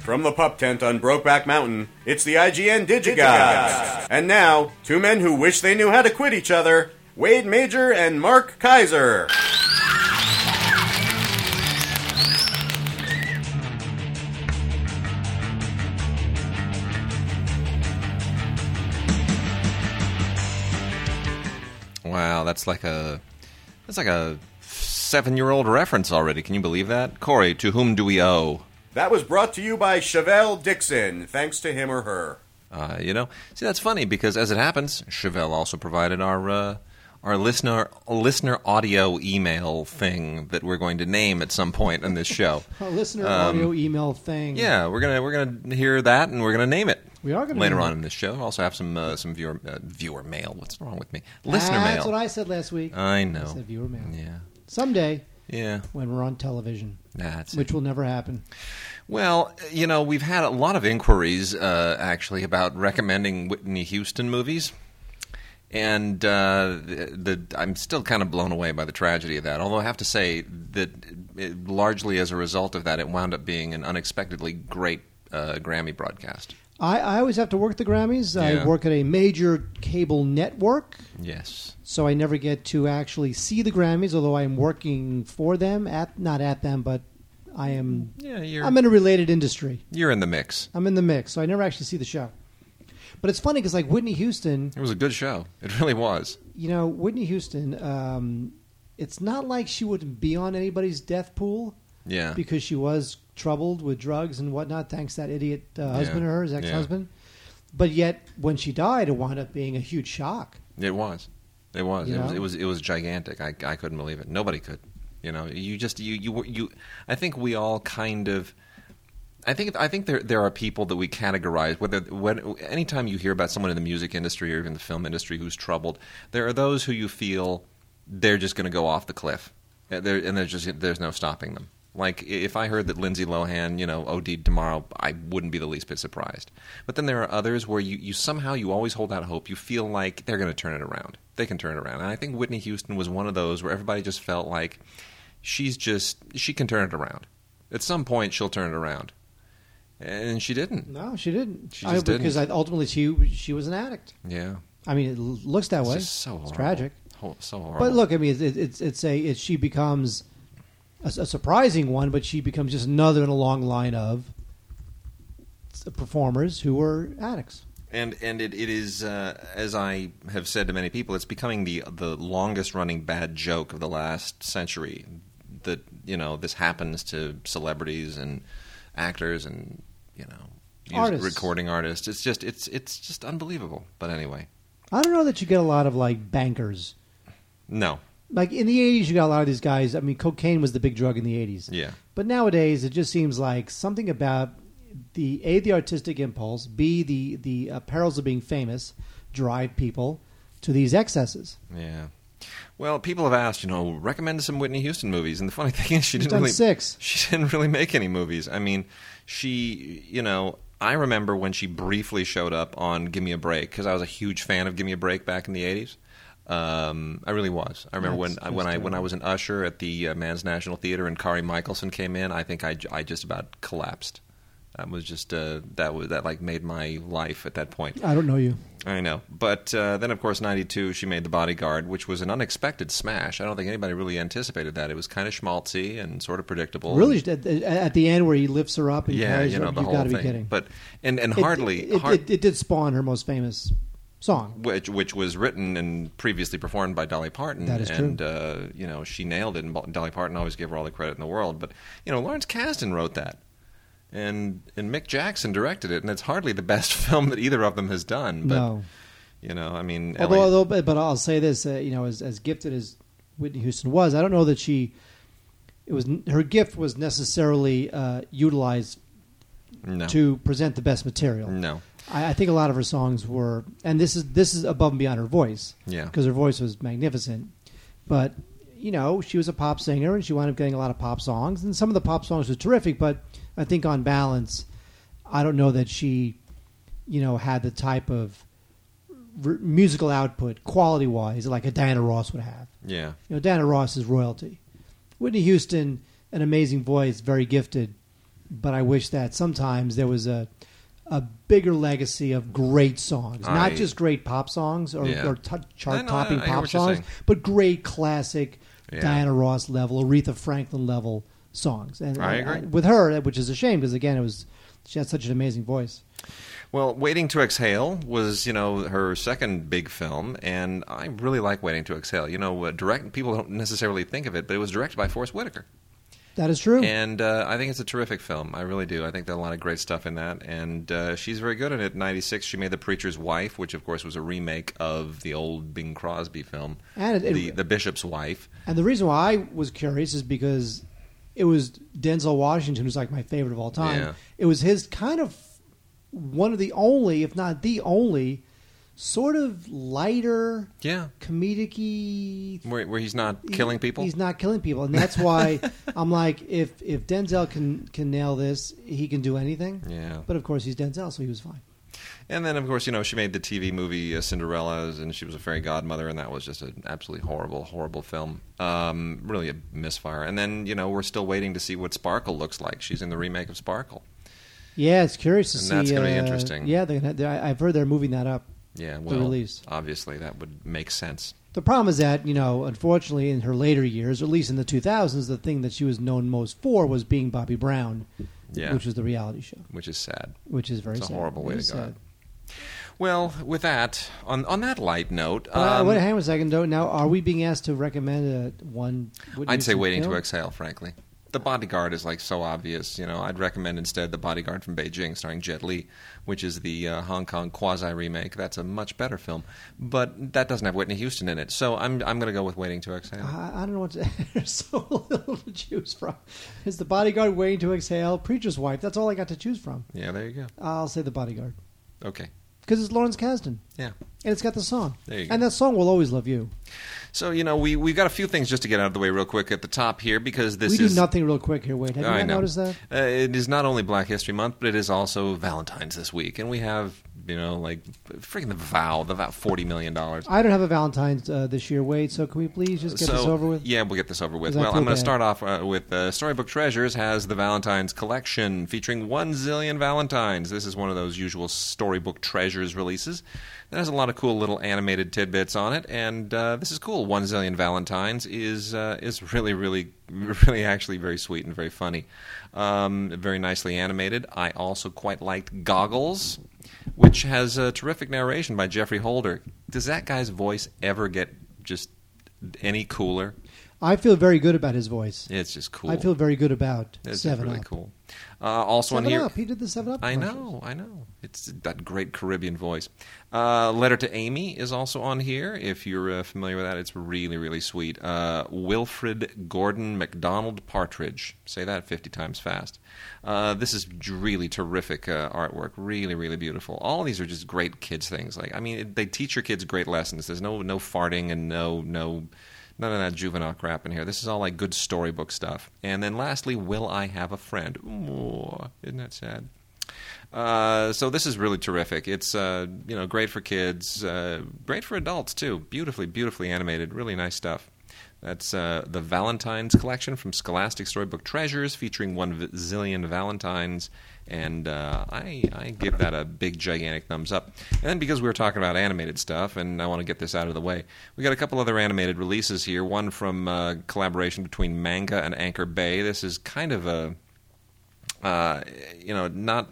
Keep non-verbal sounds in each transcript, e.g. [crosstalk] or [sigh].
From the pup tent on Brokeback Mountain, it's the IGN Digigods. And now, two men who wish they knew how to quit each other Wade Major and Mark Kaiser. Wow, that's like a that's like a seven-year-old reference already. Can you believe that, Corey? To whom do we owe? That was brought to you by Chevelle Dixon, thanks to him or her. Uh, you know, see that's funny because as it happens, Chevelle also provided our uh, our listener listener audio email thing that we're going to name at some point in this show. [laughs] A listener Um, audio email thing. yeah, we're gonna we're gonna hear that and we're gonna name it. We are gonna later name on it. in this show. We'll also have some uh, some viewer uh, viewer mail. What's wrong with me? Listener That's mail. That's what I said last week. I know. I said viewer mail. Yeah, Someday, yeah. when we're on television, That's which will never happen. Well, you know, we've had a lot of inquiries uh, actually about recommending Whitney Houston movies. And uh, the, the, I'm still kind of blown away by the tragedy of that. Although I have to say that it, largely as a result of that, it wound up being an unexpectedly great uh, Grammy broadcast. I, I always have to work the Grammys. Yeah. I work at a major cable network, Yes. so I never get to actually see the Grammys. Although I am working for them at not at them, but I am. Yeah, you're I'm in a related industry. you're in the mix. I'm in the mix, so I never actually see the show. But it's funny because like Whitney Houston, It was a good show. It really was. you know, Whitney Houston. Um, it's not like she wouldn't be on anybody's death pool Yeah. because she was troubled with drugs and whatnot, thanks to that idiot uh, husband of hers, ex-husband. But yet, when she died, it wound up being a huge shock. It was. It was. You It was. It was. It was gigantic. I, I couldn't believe it. Nobody could. You know. You just. You. You. You. I think we all kind of. I think. I think there. There are people that we categorize. Whether. When. Anytime you hear about someone in the music industry or even the film industry who's troubled, there are those who you feel they're just going to go off the cliff, and, and there's just there's no stopping them. Like if I heard that Lindsay Lohan, you know, OD'd tomorrow, I wouldn't be the least bit surprised. But then there are others where you, you somehow you always hold out hope. You feel like they're going to turn it around. They can turn it around. And I think Whitney Houston was one of those where everybody just felt like she's just she can turn it around. At some point, she'll turn it around, and she didn't. No, she didn't. She I- just because didn't. I, ultimately she she was an addict. Yeah, I mean, it looks that it's way. just so horrible. It's tragic. So horrible. But look, I mean, it's it's, it's a it, she becomes a, a surprising one, but she becomes just another in a long line of performers who were addicts. And and it, it is uh, as I have said to many people, it's becoming the the longest running bad joke of the last century. That you know this happens to celebrities and actors and you know Artists. recording artists. It's just it's it's just unbelievable. But anyway, I don't know that you get a lot of like bankers. no, Like in the '80s, you got a lot of these guys. I mean, cocaine was the big drug in the '80s. yeah, But nowadays, it just seems like something about the a the artistic impulse, b the the uh, perils of being famous, drive people to these excesses. yeah. Well, people have asked, you know, recommend some Whitney Houston movies, and the funny [laughs] thing is, she She's didn't really six. She didn't really make any movies. I mean, she, you know, I remember when she briefly showed up on Give Me a Break because I was a huge fan of Give Me a Break back in the '80s. Um, I really was. I remember That's- when when that's I when I was an usher at the uh, Mann's National Theater and Kari Michaelsen came in. I think I, I just about collapsed. That was just uh, that was that like made my life at that point. I don't know you. I know. But uh, then, of course, 92, she made The Bodyguard, which was an unexpected smash. I don't think anybody really anticipated that. It was kind of schmaltzy and sort of predictable. Really, at, at the end where he lifts her up and yeah, you know, the you've got to be kidding. But, and, and It- hardly, it, it, it did spawn her most famous song. which, which was written and previously performed by Dolly Parton. That is true. and, uh, you know, she nailed it, and Dolly Parton always gave her all the credit in the world. But, you know, Lawrence Kasdan wrote that. And and Mick Jackson directed it, and it's hardly the best [laughs] film that either of them has done. But, no, you know, I mean, although, LA although but, but I'll say this, uh, you know, as, as gifted as Whitney Houston was, I don't know that she. It was her gift was necessarily uh, utilized no, to present the best material. no, I, I think a lot of her songs were, and this is this is above and beyond her voice yeah. because her voice was magnificent. But you know, she was a pop singer, and she wound up getting a lot of pop songs, and some of the pop songs were terrific. But I think on balance, I don't know that she, you know, had the type of r- musical output, quality wise, like a Diana Ross would have. Yeah. You know, Diana Ross is royalty. Whitney Houston, an amazing voice, very gifted, but I wish that sometimes there was a a bigger legacy of great songs, not just great pop songs or, Yeah. or t- I chart-topping I pop songs, but great classic Yeah. Diana Ross level, Aretha Franklin level songs. And I agree. with her, which is a shame because again, it was she had such an amazing voice. Well, Waiting to Exhale was, you know, her second big film, and I really like Waiting to Exhale. You know, uh, direct people don't necessarily think of it, but it was directed by Forest Whitaker, That is true. and uh, I think it's a terrific film. I really do. I think there's a lot of great stuff in that, and uh, she's very good in it. '96, she made The Preacher's Wife, which of course was a remake of the old Bing Crosby film, And it- it- the the Bishop's Wife. And the reason why I was curious is because it was Denzel Washington, who's like my favorite of all time. Yeah. It was his kind of one of the only, if not the only, sort of lighter, Yeah, comedic where, where he's not killing people. He's not killing people, and that's why [laughs] I'm like, if if Denzel can can nail this, he can do anything. Yeah. But of course, he's Denzel, so he was fine. And then, of course, you know, she made the TV movie uh, Cinderella, and she was a fairy godmother, and that was just an absolutely horrible, horrible film. Um, really a misfire. And then, you know, we're still waiting to see what Sparkle looks like. She's in the remake of Sparkle. Yeah, it's curious to And see. that's gonna be uh, interesting. Yeah, they're gonna, they're, I've heard they're moving that up. Yeah, The well, release. obviously that would make sense. The problem is that, you know, unfortunately, in her later years, or at least in the 2000s, the thing that she was known most for was being Bobby Brown, Yeah. which was the reality show, Which is sad. which is very It's a horrible way to go. sad. Well, with that, on on that light note, But, uh, um, wait, hang on a second, though. Now, are we being asked to recommend a, one? I'd say waiting film? to exhale, frankly. The Bodyguard is like so obvious, you know. I'd recommend instead The Bodyguard from Beijing, starring Jet Li, which is the uh, Hong Kong quasi remake. That's a much better film, but that doesn't have Whitney Houston in it. So I'm I'm going to go with Waiting to Exhale. I, I don't know what to. [laughs] There's so little to choose from. Is the bodyguard waiting to exhale? Preacher's wife. That's all I got to choose from. Yeah, there you go. I'll say the bodyguard Okay, because it's Lawrence Kasdan yeah. and it's got the song. There you go. And that song will always love you. So you know we we've got a few things just to get out of the way real quick at the top here because this we is do nothing real quick here. Wait, have you I not know. noticed that? Uh, it is not only Black History Month, but it is also Valentine's this week, and we have you know like freaking the vow, the vow, forty million dollars. I don't have a Valentine's uh, this year. Wait, so can we please just get so, this over with? Yeah, we'll get this over with. Well, I'm going to start off uh, with uh, Storybook Treasures has the Valentine's collection featuring one zillion Valentines. This is one of those usual Storybook Treasures releases that has a lot of cool little animated tidbits on it, and uh, this is cool. One zillion Valentines is uh, is really, really, [laughs] really actually very sweet and very funny. Um, very nicely animated. I also quite liked Goggles, which has a terrific narration by Geoffrey Holder. Does that guy's voice ever get just any cooler? I feel very good about his voice. It's just cool. I feel very good about it's Seven really Up. cool. Uh, also Seven on here, Up. He did the Seven Up. I commercials. know, I know. It's that great Caribbean voice. Uh, Letter to Amy is also on here. If you're uh, familiar with that, it's really, really sweet. Uh, Wilfrid Gordon McDonald Partridge. Say that 50 times fast. Uh, this is really terrific uh, artwork. Really, really beautiful. All these are just great kids things. Like, I mean, it, they teach your kids great lessons. There's no no farting and no no None of that juvenile crap in here. This is all like good storybook stuff. And then lastly, Will I Have a Friend? Ooh, isn't that sad? Uh, so this is really terrific. It's uh, you know great for kids, uh, great for adults too. Beautifully, beautifully animated. Really nice stuff. That's uh, the Valentine's collection from Scholastic Storybook Treasures, featuring one zillion Valentines, and uh, I, I give that a big, gigantic thumbs up. And then because we were talking about animated stuff, and I want to get this out of the way, we got a couple other animated releases here. One from uh, collaboration between Manga and Anchor Bay. This is kind of a, uh, you know, not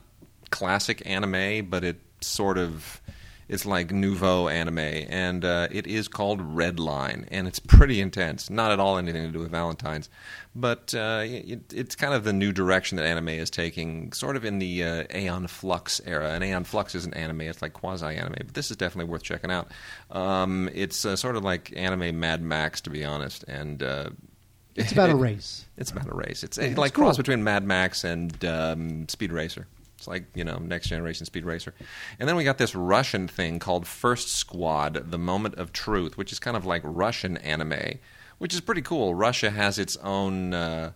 classic anime, but it sort of it's like nouveau anime, and uh, it is called Redline, and it's pretty intense. Not at all anything to do with Valentine's, but uh, it, it's kind of the new direction that anime is taking, sort of in the uh, Aeon Flux era. And Aeon Flux isn't anime; it's like quasi anime, but this is definitely worth checking out. Um, it's uh, sort of like anime Mad Max, to be honest, and. Uh, It's about [laughs] a race. it's about a race. It's, Yeah, it's like cool. cross between Mad Max and um, Speed Racer. It's like you know next generation Speed Racer. And then we got this Russian thing called First Squad: The Moment of Truth, which is kind of like Russian anime, which is pretty cool. Russia has its own uh,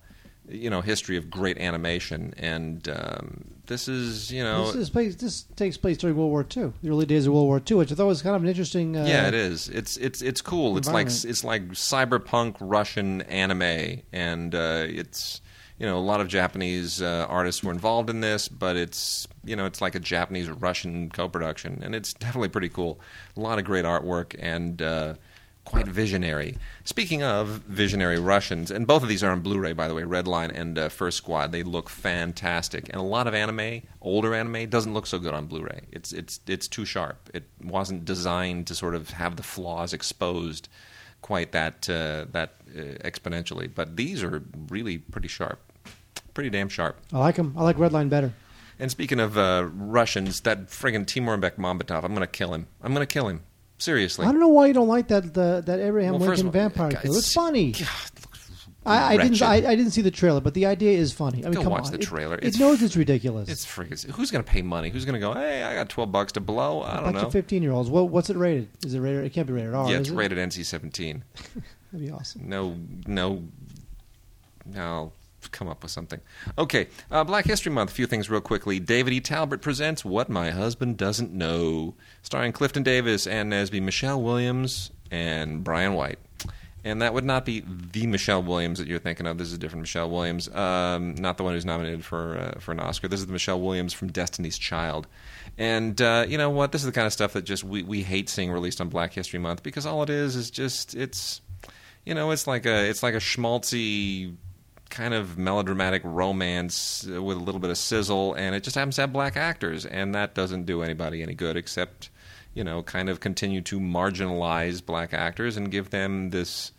you know history of great animation, and um, this is you know This, this, place, this takes place during World War II, the early days of World War II, which I thought was kind of an interesting. Uh, yeah, it is. It's it's it's cool. It's like it's like cyberpunk Russian anime, and uh, it's you know, a lot of Japanese uh, artists were involved in this, but it's you know, it's like a Japanese Russian co-production, and it's definitely pretty cool. A lot of great artwork and uh, quite visionary. Speaking of visionary Russians, and both of these are on Blu-ray, by the way, Redline and uh, First Squad. They look fantastic, and a lot of anime, older anime, doesn't look so good on Blu-ray. It's it's it's too sharp. It wasn't designed to sort of have the flaws exposed quite that uh, that uh, exponentially. But these are really pretty sharp, pretty damn sharp. I like him. I like Redline better. And speaking of uh, Russians, that friggin' Timur Bekmambetov, I'm gonna kill him. I'm gonna kill him. Seriously. I don't know why you don't like that the, that Abraham Well, Lincoln all, vampire God, kill. It's it's- funny. God, it I, I didn't. I, I didn't see the trailer, but the idea is funny. I mean, Go come watch on. the It- trailer. It, It's knows it's ridiculous. It's friggin' who's gonna pay money? Who's gonna go? Hey, I got twelve bucks to blow. I a don't bunch know. of fifteen-year-olds. Well, what's it rated? Is it rated? It can't be rated R. yeah, it's it? rated NC-17. [laughs] That'd be awesome. No, no, no. Come up with something. Okay, uh, Black History Month. A few things real quickly. David E. Talbert presents "What My Husband Doesn't Know," starring Clifton Davis, Ann Nesby, Michelle Williams, and Brian White. And that would not be the Michelle Williams that you're thinking of. This is a different Michelle Williams, um, not the one who's nominated for uh, for an Oscar. This is the Michelle Williams from Destiny's Child. And uh, you know what? This is the kind of stuff that just we, we hate seeing released on Black History Month because all it is is just it's you know it's like a it's like a schmaltzy kind of melodramatic romance with a little bit of sizzle, and it just happens to have black actors, and that doesn't do anybody any good except you know kind of continue to marginalize black actors and give them this.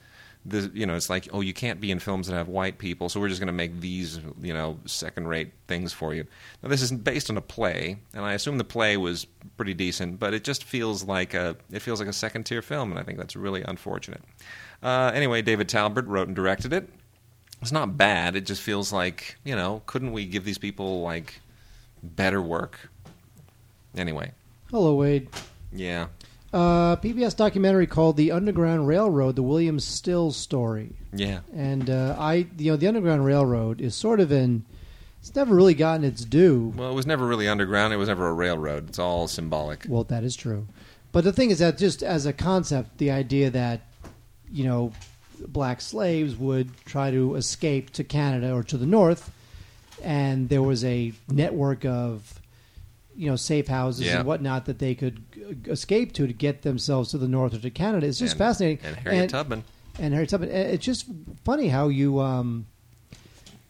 This, you know, it's like, oh, you can't be in films that have white people, so we're just going to make these, you know, second-rate things for you. Now, this is based on a play, and I assume the play was pretty decent, but it just feels like a, it feels like a second-tier film, and I think that's really unfortunate. Uh, anyway, David Talbert wrote and directed it it's not bad. It just feels like you know, couldn't we give these people like better work? Anyway, Hello, Wade. yeah, Uh, PBS documentary called "The Underground Railroad: The William Still Story," yeah, and uh, I, you know, the Underground Railroad is sort of in. It's never really gotten its due. Well, it was never really underground. It was never a railroad. It's all symbolic. Well, that is true. But the thing is that just as a concept, the idea that you know black slaves would try to escape to Canada or to the north, and there was a network of you know safe houses Yeah. and whatnot that they could escape to to get themselves to the north or to Canada. It's just And- fascinating. And Harriet Tubman. and Harriet Tubman. It's just funny how you um,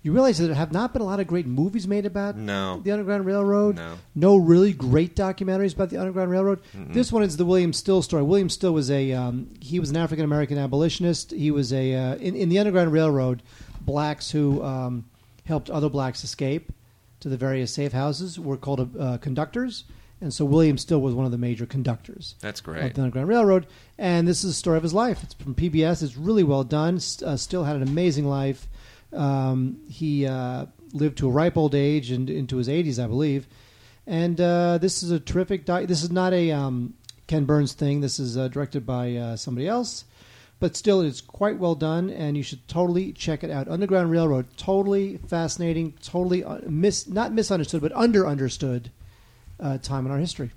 you realize that there have not been a lot of great movies made about No. the Underground Railroad. No. No really great documentaries about the Underground Railroad. This one is the William Still story. William Still was a um, he was an African American abolitionist. He was a uh, in, in the Underground Railroad. Blacks who um, helped other blacks escape to the various safe houses were called uh, conductors. And so William Still was one of the major conductors That's of great. the Underground Railroad. And this is the story of his life. It's from PBS. It's really well done. Uh, still had an amazing life. Um, he uh, lived to a ripe old age and into his 80s, I believe. And uh, this is a terrific. This is not a um, Ken Burns thing. This is uh, directed by uh, somebody else. But still, it's quite well done, and you should totally check it out. Underground Railroad, totally fascinating, totally uh, mis- not misunderstood, but under understood uh, time in our history.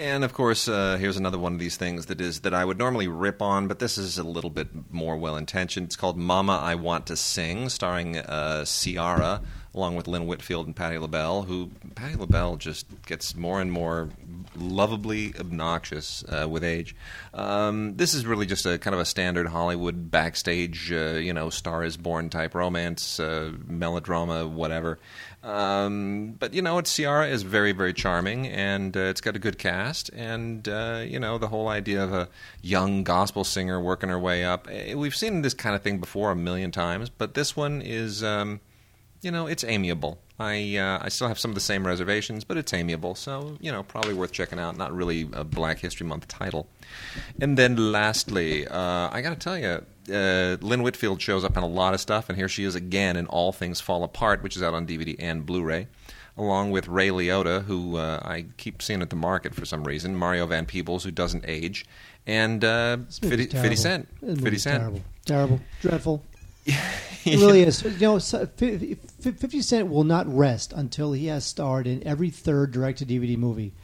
And of course, uh, here's another one of these things that is that I would normally rip on, but this is a little bit more well intentioned. It's called "Mama, I Want to Sing," starring uh, Ciara, along with Lynn Whitfield and Patti LaBelle. Who Patti LaBelle just gets more and more lovably obnoxious uh, with age. Um, this is really just a kind of a standard Hollywood backstage, uh, you know, Star is Born type romance, uh, melodrama, whatever. Um, but you know, it's Ciara is very, very charming, and uh, it's got a good cast, and uh, you know, the whole idea of a young gospel singer working her way up. eh, We've seen this kind of thing before a million times, but this one is, um, you know, it's amiable. I uh, I still have some of the same reservations, but it's amiable, so you know, probably worth checking out. Not really a Black History Month title. And then lastly, uh, I got to tell you, uh, Lynn Whitfield shows up in a lot of stuff, and here she is again in All Things Fall Apart, which is out on DVD and Blu-ray, along with Ray Liotta, who uh, I keep seeing at the market for some reason, Mario Van Peebles, who doesn't age, and uh, 50, movie's 50 terrible. Cent. This 50 movie's Cent. Terrible. Terrible. Dreadful. [laughs] It really is. You know, so- fi- fi- 50 Cent will not rest until he has starred in every third direct to DVD movie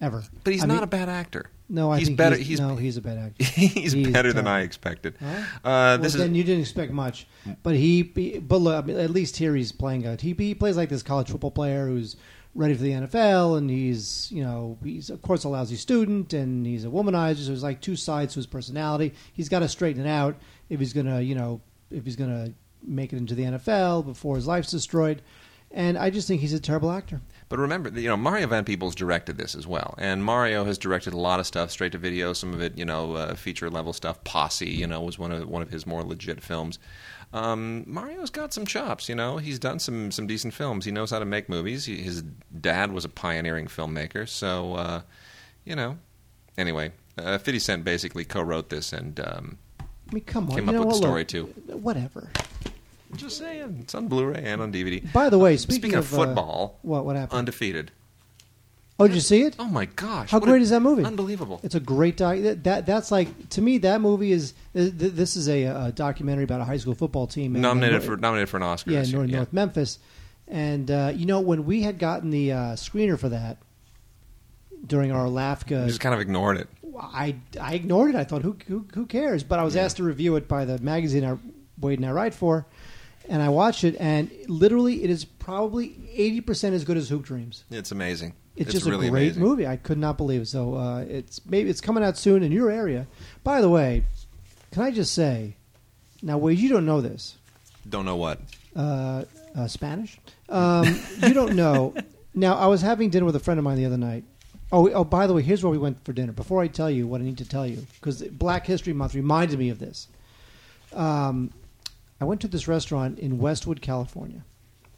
ever. But he's I not mean, a bad actor. No, I He's think better- He's, he's- no, he's a bad [laughs] actor. he's, He's better than I expected. Huh? Uh, this well, is then you didn't expect much, but he, but look, I mean, at least here he's playing a he, he plays like this college football player who's ready for the NFL, and he's you know he's of course a lousy student, and he's a womanizer. So there's like two sides to his personality. He's got to straighten it out if he's gonna you know if he's gonna make it into the NFL before his life's destroyed. And I just think he's a terrible actor. But remember, you know, Mario Van Peebles directed this as well, and Mario has directed a lot of stuff straight to video. Some of it, you know, uh, feature level stuff. Posse, you know, was one of one of his more legit films. Um, Mario's got some chops, you know. He's done some some decent films. He knows how to make movies. He, his dad was a pioneering filmmaker, so uh, you know. Anyway, uh, Fifty Cent basically co-wrote this and um, I mean, come on, came you up know with the story look, too. Whatever. Just saying, it's on Blu-ray and on DVD. By the way, speaking, of, uh, football, what what happened? undefeated. oh, did you see it? Oh my gosh! How great a- is that movie? Unbelievable. It's a great doc. That, that that's like to me that movie is th- th- this is a, a documentary about a high school football team in- nominated in, for nominated for an Oscar. yeah this year, North, North Memphis, and uh, you know when we had gotten the uh, screener for that during our LAFCA, just kind of ignored it. I I ignored it. I thought who who, who cares? But I was asked to review it by the magazine I Wade and I write for, and I watched it, and literally it is probably eighty percent as good as Hoop Dreams. It's amazing. It's, just really a great amazing. movie. I could not believe it. So uh, it's maybe it's coming out soon in your area. By the way, can I just say, now Wade, you don't know this Don't know what. uh, uh, Spanish. Um, you don't [laughs] know. Now I was having dinner with a friend of mine the other night. Oh, oh, by the way, here's where we went for dinner. Before I tell you what I need to tell you, because Black History Month reminded me of this. Um, I went to this restaurant in Westwood, California.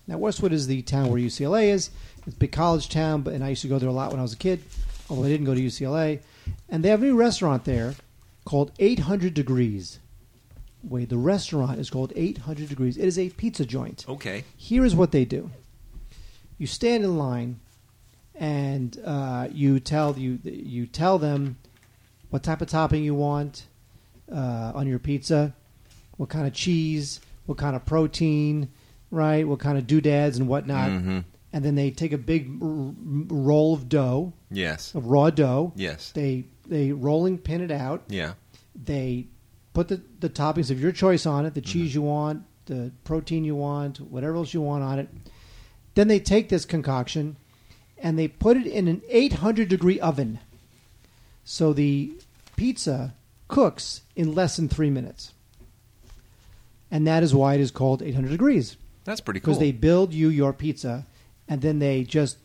Now, Westwood is the town where UCLA is. It's a big college town, but and I used to go there a lot when I was a kid, although I didn't go to UCLA. And they have a new restaurant there called 800 Degrees. Wait, the restaurant is called 800 Degrees. It is a pizza joint. Okay. Here is what they do: you stand in line, and uh, you tell you you tell them what type of topping you want uh, on your pizza, what kind of cheese, what kind of protein, right? What kind of doodads and whatnot, Mhm. and then they take a big r- roll of dough, Yes. of raw dough. Yes. They they rolling pin it out. Yeah. They put the, the toppings of your choice on it, the cheese you want, the protein you want, whatever else you want on it. Then they take this concoction and they put it in an 800 degree oven. So the pizza cooks in less than three minutes. And that is why it is called 800 degrees That's pretty cool. because they build you your pizza and then they just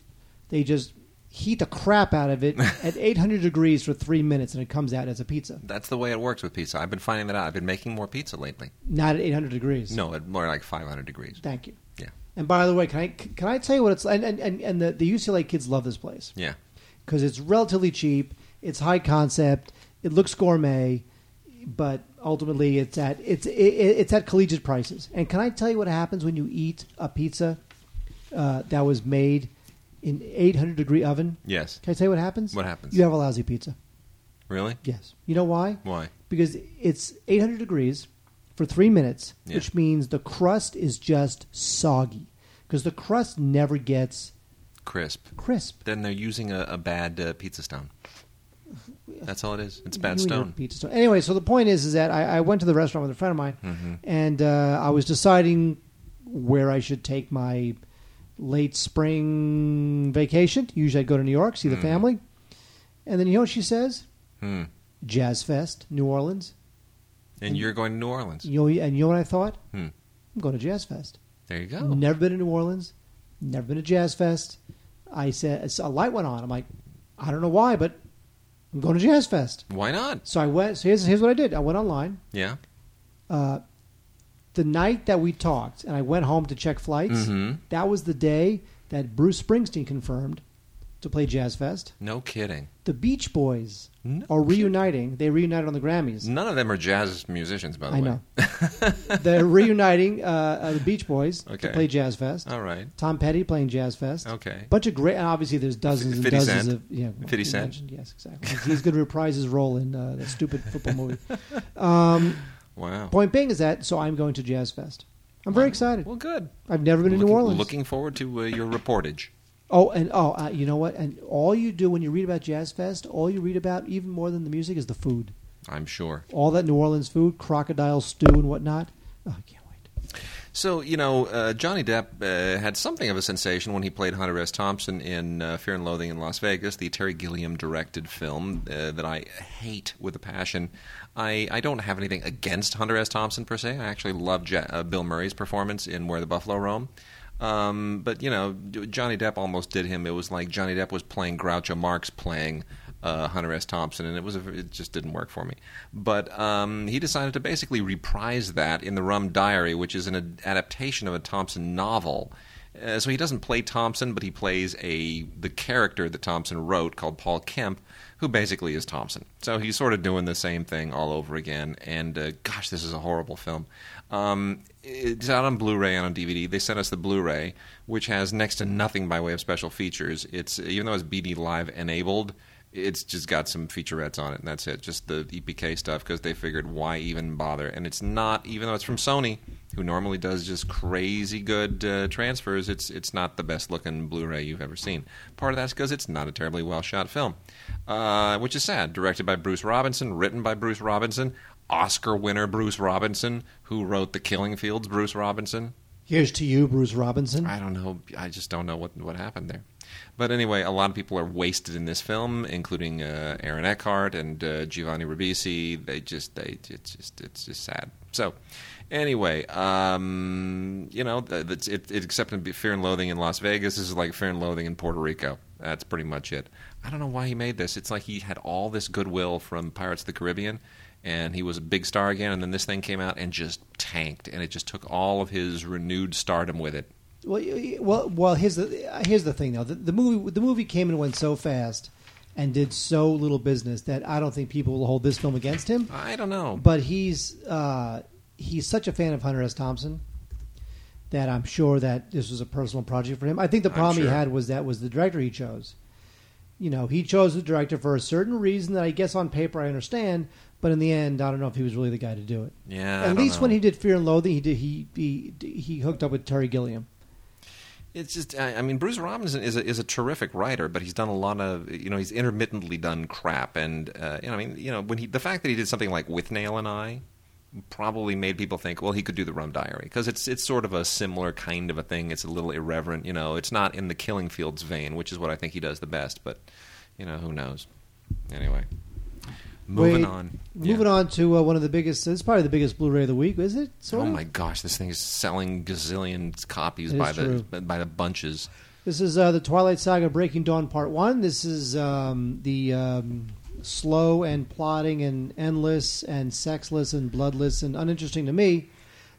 they just heat the crap out of it [laughs] at 800 degrees for three minutes and it comes out as a pizza That's the way it works with pizza. I've been finding that out. I've been making more pizza lately. not at 800 degrees No, at more like 500 degrees. thank you Yeah. and by the way can i can i tell you what it's and and, and, and the, the ucla kids love this place Yeah. because it's relatively cheap it's high concept it looks gourmet but ultimately it's at it's it, it's at collegiate prices and can i tell you what happens when you eat a pizza uh, that was made in 800 degree oven Yes. Can I tell you what happens? What happens? You have a lousy pizza. Really? Yes. You know why? Why? Because it's 800 degrees for three minutes, Yeah. which means the crust is just soggy. Because the crust never gets Crisp. crisp. Then they're using a, a bad uh, pizza stone. That's all it is. It's bad and stone. Pizza stone. Anyway, so the point is, is that I, I went to the restaurant with a friend of mine, Mhm. and uh, I was deciding where I should take my late spring vacation. Usually, I'd go to New York, see the Mhm. family, and then you know what she says? Hmm. Jazz Fest, New Orleans. And you're going to New Orleans. You know, and you know what I thought? Hmm. I'm going to Jazz Fest. There you go. Never been to New Orleans. Never been to Jazz Fest. I said a light went on. I'm like, I don't know why, but I'm going to Jazz Fest. Why not? So I went. So here's here's what I did. I went online. Yeah. Uh, the night that we talked, and I went home to check flights. Mhm. That was the day that Bruce Springsteen confirmed to play Jazz Fest. No kidding. The Beach Boys No are reuniting. They reunited on the Grammys. None of them are jazz musicians, by the I way. know. [laughs] They're reuniting uh, uh, the Beach Boys Okay. to play Jazz Fest. All right. Tom Petty playing Jazz Fest. Okay. Bunch of great. And obviously, there's dozens and dozens Cent? of yeah. 50 you Cent? mentioned- Yes, exactly. He's- He's going to reprise his role in uh, the stupid football movie. [laughs] Um, Wow. point being is that so I'm going to Jazz Fest. I'm very excited. Well, good. I've never been to New Orleans. Looking forward to uh, your reportage. Oh, and oh, uh, you know what? And all you do when you read about Jazz Fest, all you read about, even more than the music, is the food. I'm sure. All that New Orleans food, crocodile stew and whatnot. Oh, I can't wait. So you know, uh, Johnny Depp uh, had something of a sensation when he played Hunter S. Thompson in uh, Fear and Loathing in Las Vegas, the Terry Gilliam directed film uh, that I hate with a passion. I, I don't have anything against Hunter S. Thompson per se. I actually love ja- uh, Bill Murray's performance in Where the Buffalo Roam. Um, but you know, Johnny Depp almost did him. It was like Johnny Depp was playing Groucho Marx playing uh, Hunter S. Thompson, and it was a, it just didn't work for me. But um, he decided to basically reprise that in the Rum Diary, which is an adaptation of a Thompson novel. Uh, so he doesn't play Thompson, but he plays a the character that Thompson wrote called Paul Kemp, who basically is Thompson. So he's sort of doing the same thing all over again. And uh, gosh, this is a horrible film. Um, it's out on Blu-ray and on DVD. They sent us the Blu-ray, which has next to nothing by way of special features. It's even though it's BD Live enabled, it's just got some featurettes on it, and that's it. Just the EPK stuff because they figured why even bother. And it's not, even though it's from Sony, who normally does just crazy good uh, transfers. It's it's not the best looking Blu-ray you've ever seen. Part of that's because it's not a terribly well shot film, uh, which is sad. Directed by Bruce Robinson, written by Bruce Robinson, Oscar winner Bruce Robinson, who wrote The Killing Fields. Bruce Robinson. Here's to you, Bruce Robinson. I don't know. I just don't know what what happened there. But anyway, a lot of people are wasted in this film, including uh, Aaron Eckhart and uh, Giovanni Ribisi. They just, they, it's just, it's just sad. So, anyway, um, you know, it's, it, it, except in Fear and Loathing in Las Vegas, this is like Fear and Loathing in Puerto Rico. That's pretty much it. I don't know why he made this. It's like he had all this goodwill from Pirates of the Caribbean, and he was a big star again, and then this thing came out and just tanked, and it just took all of his renewed stardom with it. Well, well, well. Here's the here's the thing though. The, the movie the movie came and went so fast, and did so little business that I don't think people will hold this film against him. I don't know, but he's uh, he's such a fan of Hunter S. Thompson that I'm sure that this was a personal project for him. I think the problem sure. he had was that was the director he chose. You know, he chose the director for a certain reason that I guess on paper I understand, but in the end, I don't know if he was really the guy to do it. Yeah. At least know. when he did Fear and Loathing, he did he he he hooked up with Terry Gilliam. It's just, I mean, Bruce Robinson is a, is a terrific writer, but he's done a lot of, you know, he's intermittently done crap, and uh, you know, I mean, you know, when he the fact that he did something like With Withnail and I probably made people think, well, he could do the Rum Diary because it's it's sort of a similar kind of a thing. It's a little irreverent, you know. It's not in the Killing Fields vein, which is what I think he does the best, but you know, who knows? Anyway. Moving Wait, on. Moving yeah. on to uh, one of the biggest. It's probably the biggest Blu-ray of the week, is it? Sort oh of? my gosh, this thing is selling gazillion copies it by the by the bunches. This is uh, the Twilight Saga: Breaking Dawn Part One. This is um, the um, slow and plodding and endless and sexless and bloodless and uninteresting to me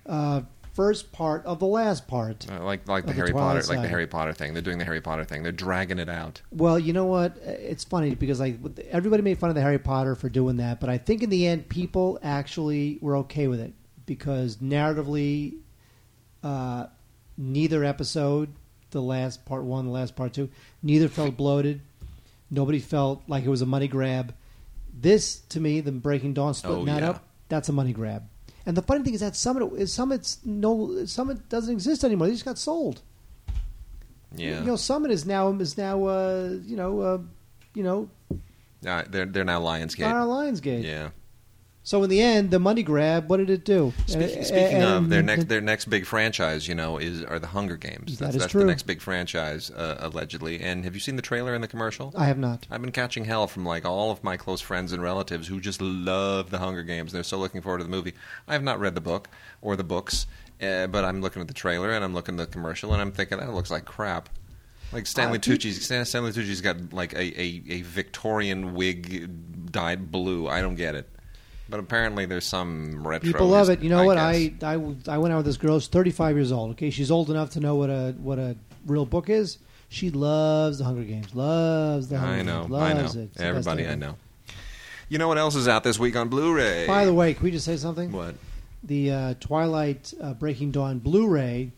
uh, first part of the last part. Uh, like like the Harry Potter like the Harry Potter thing. They're doing the Harry Potter thing. They're dragging it out. Well, you know what? It's funny because like everybody made fun of the Harry Potter for doing that, but I think in the end people actually were okay with it because narratively uh, neither episode, the last part 1, the last part 2, neither felt [laughs] bloated. Nobody felt like it was a money grab. This to me, the Breaking Dawn splitting oh, that yeah. up, that's a money grab. And the funny thing is that Summit is Summit's no Summit doesn't exist anymore. They just got sold. Yeah, you know, Summit is now is now uh, you know uh, you know. Uh, they're they're now Lionsgate. Now Lionsgate. Yeah. So in the end, the money grab, what did it do? Speaking, speaking of their next their next big franchise, you know, is are the Hunger Games. That that's, that's true. the next big franchise, uh, allegedly. And have you seen the trailer and the commercial? I have not. I've been catching hell from like all of my close friends and relatives who just love the Hunger Games. And they're so looking forward to the movie. I have not read the book or the books, uh, but I'm looking at the trailer and I'm looking at the commercial and I'm thinking that looks like crap. Like Stanley Uh, Tucci's Stanley Tucci's got like a, a, a Victorian wig dyed blue. I don't get it. But apparently, there's some retro. People love it. You know I what? I, I I went out with this girl. She's 35 years old. Okay, she's old enough to know what a what a real book is. She loves the Hunger Games. Loves the Hunger I know. Games. I know. It. Everybody. I know. You know what else is out this week on Blu-ray? By the way, can we just say something? what? The uh, Twilight uh, Breaking Dawn Blu-ray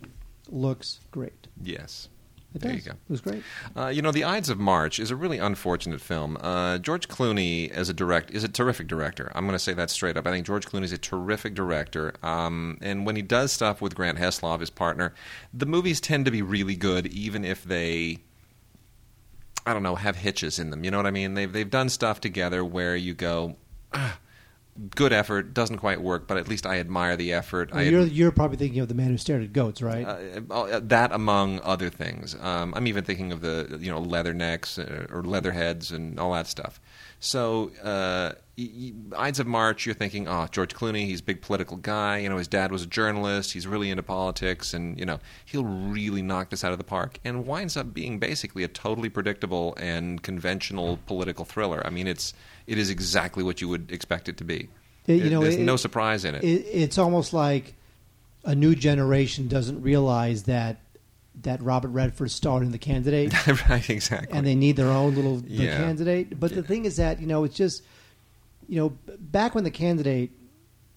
looks great. Yes. It There does. you go. It was great. Uh, you know, The Ides of March is a really unfortunate film. Uh, George Clooney, as a direct, is a terrific director. I'm going to say that straight up. I think George Clooney is a terrific director. Um, and when he does stuff with Grant Heslov, his partner, the movies tend to be really good, even if they I don't know, have hitches in them. You know what I mean? They've they've done stuff together where you go, ah, good effort, doesn't quite work, but at least I admire the effort. Well, I you're you're probably thinking of the man who stared at goats, right? uh, uh, that among other things. Um, I'm even thinking of the you know leathernecks uh, or leatherheads and all that stuff. So uh, Ides of March, you're thinking, oh, George Clooney, he's a big political guy. You know, his dad was a journalist. He's really into politics, and you know, he'll really knock this out of the park. And winds up being basically a totally predictable and conventional political thriller. I mean, it's it is exactly what you would expect it to be. It- you know, there's it- no surprise in it. it, it's almost like a new generation doesn't realize that that Robert Redford starred in The Candidate, [laughs] right, exactly. and they need their own little The Yeah. Candidate. But the thing is that you know it's just you know back when The Candidate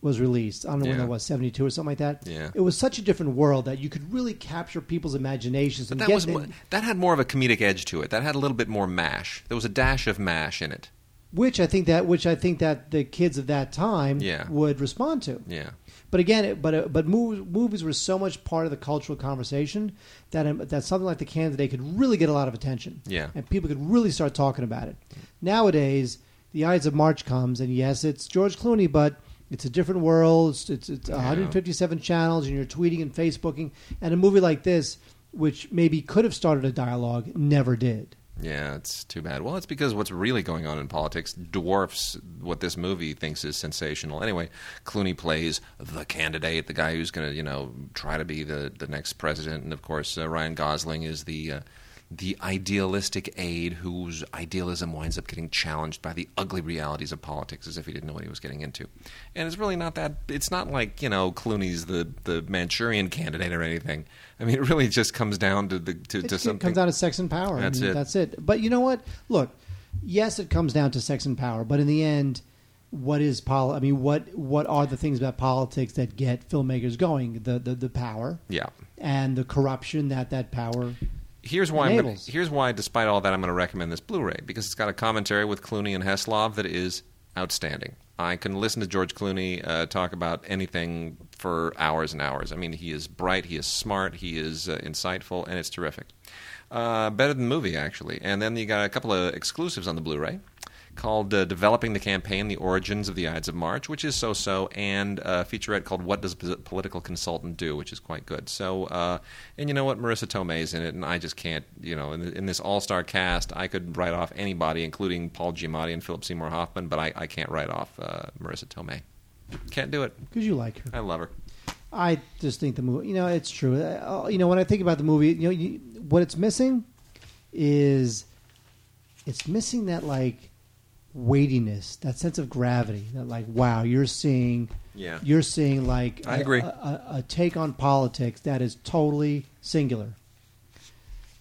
was released, I don't know when Yeah. it was seventy two or something like that. Yeah. it was such a different world that you could really capture people's imaginations. But And that was them- that had more of a comedic edge to it. That had a little bit more mash. There was a dash of mash in it. which I think that which I think that the kids of that time Yeah. would respond to. Yeah, But again, it, but uh, but movies, movies were so much part of the cultural conversation that um, that something like The Candidate could really get a lot of attention. Yeah. and people could really start talking about it. Nowadays, the Ides of March comes, and yes, it's George Clooney, but it's a different world. It's, it's, it's 157 channels, and you're tweeting and Facebooking, and a movie like this, which maybe could have started a dialogue, never did. Yeah. It's too bad. Well, it's because what's really going on in politics dwarfs what this movie thinks is sensational. Anyway, Clooney plays the candidate, the guy who's going to you know try to be the the next president, and of course uh, Ryan Gosling is the. Uh, the idealistic aide whose idealism winds up getting challenged by the ugly realities of politics as if he didn't know what he was getting into. And it's really not that it's not like, you know, Clooney's the, the Manchurian candidate or anything. I mean it really just comes down to the to, It, to it something comes down to sex and power. That's I mean, it. That's it. But you know what? Look, yes, it comes down to sex and power. But in the end, what is pol? I mean, what what are the things about politics that get filmmakers going? The the, the power Yeah. and the corruption that that power. Here's why I'm gonna, here's why despite all that I'm going to recommend this Blu-ray because it's got a commentary with Clooney and Heslov that is outstanding. I can listen to George Clooney uh, talk about anything for hours and hours. I mean, he is bright, he is smart, he is uh, insightful, and it's terrific. Uh, better than the movie, actually. And then you got a couple of exclusives on the Blu-ray called uh, "Developing the Campaign: The Origins of the Ides of March," which is so-so, and a featurette called "What Does a Political Consultant Do," which is quite good. So, uh, and you know what, Marisa Tomei is in it, and I just can't, you know, in, in this all-star cast, I could write off anybody, including Paul Giamatti and Philip Seymour Hoffman, but I, I can't write off uh, Marisa Tomei. Can't do it. Because you like her. I love her. I just think the movie. You know, it's true. Uh, You know, when I think about the movie, you know, you, what it's missing is it's missing that like weightiness, that sense of gravity. That like, wow, you're seeing, Yeah. you're seeing like I a- agree. A, a, a take on politics that is totally singular.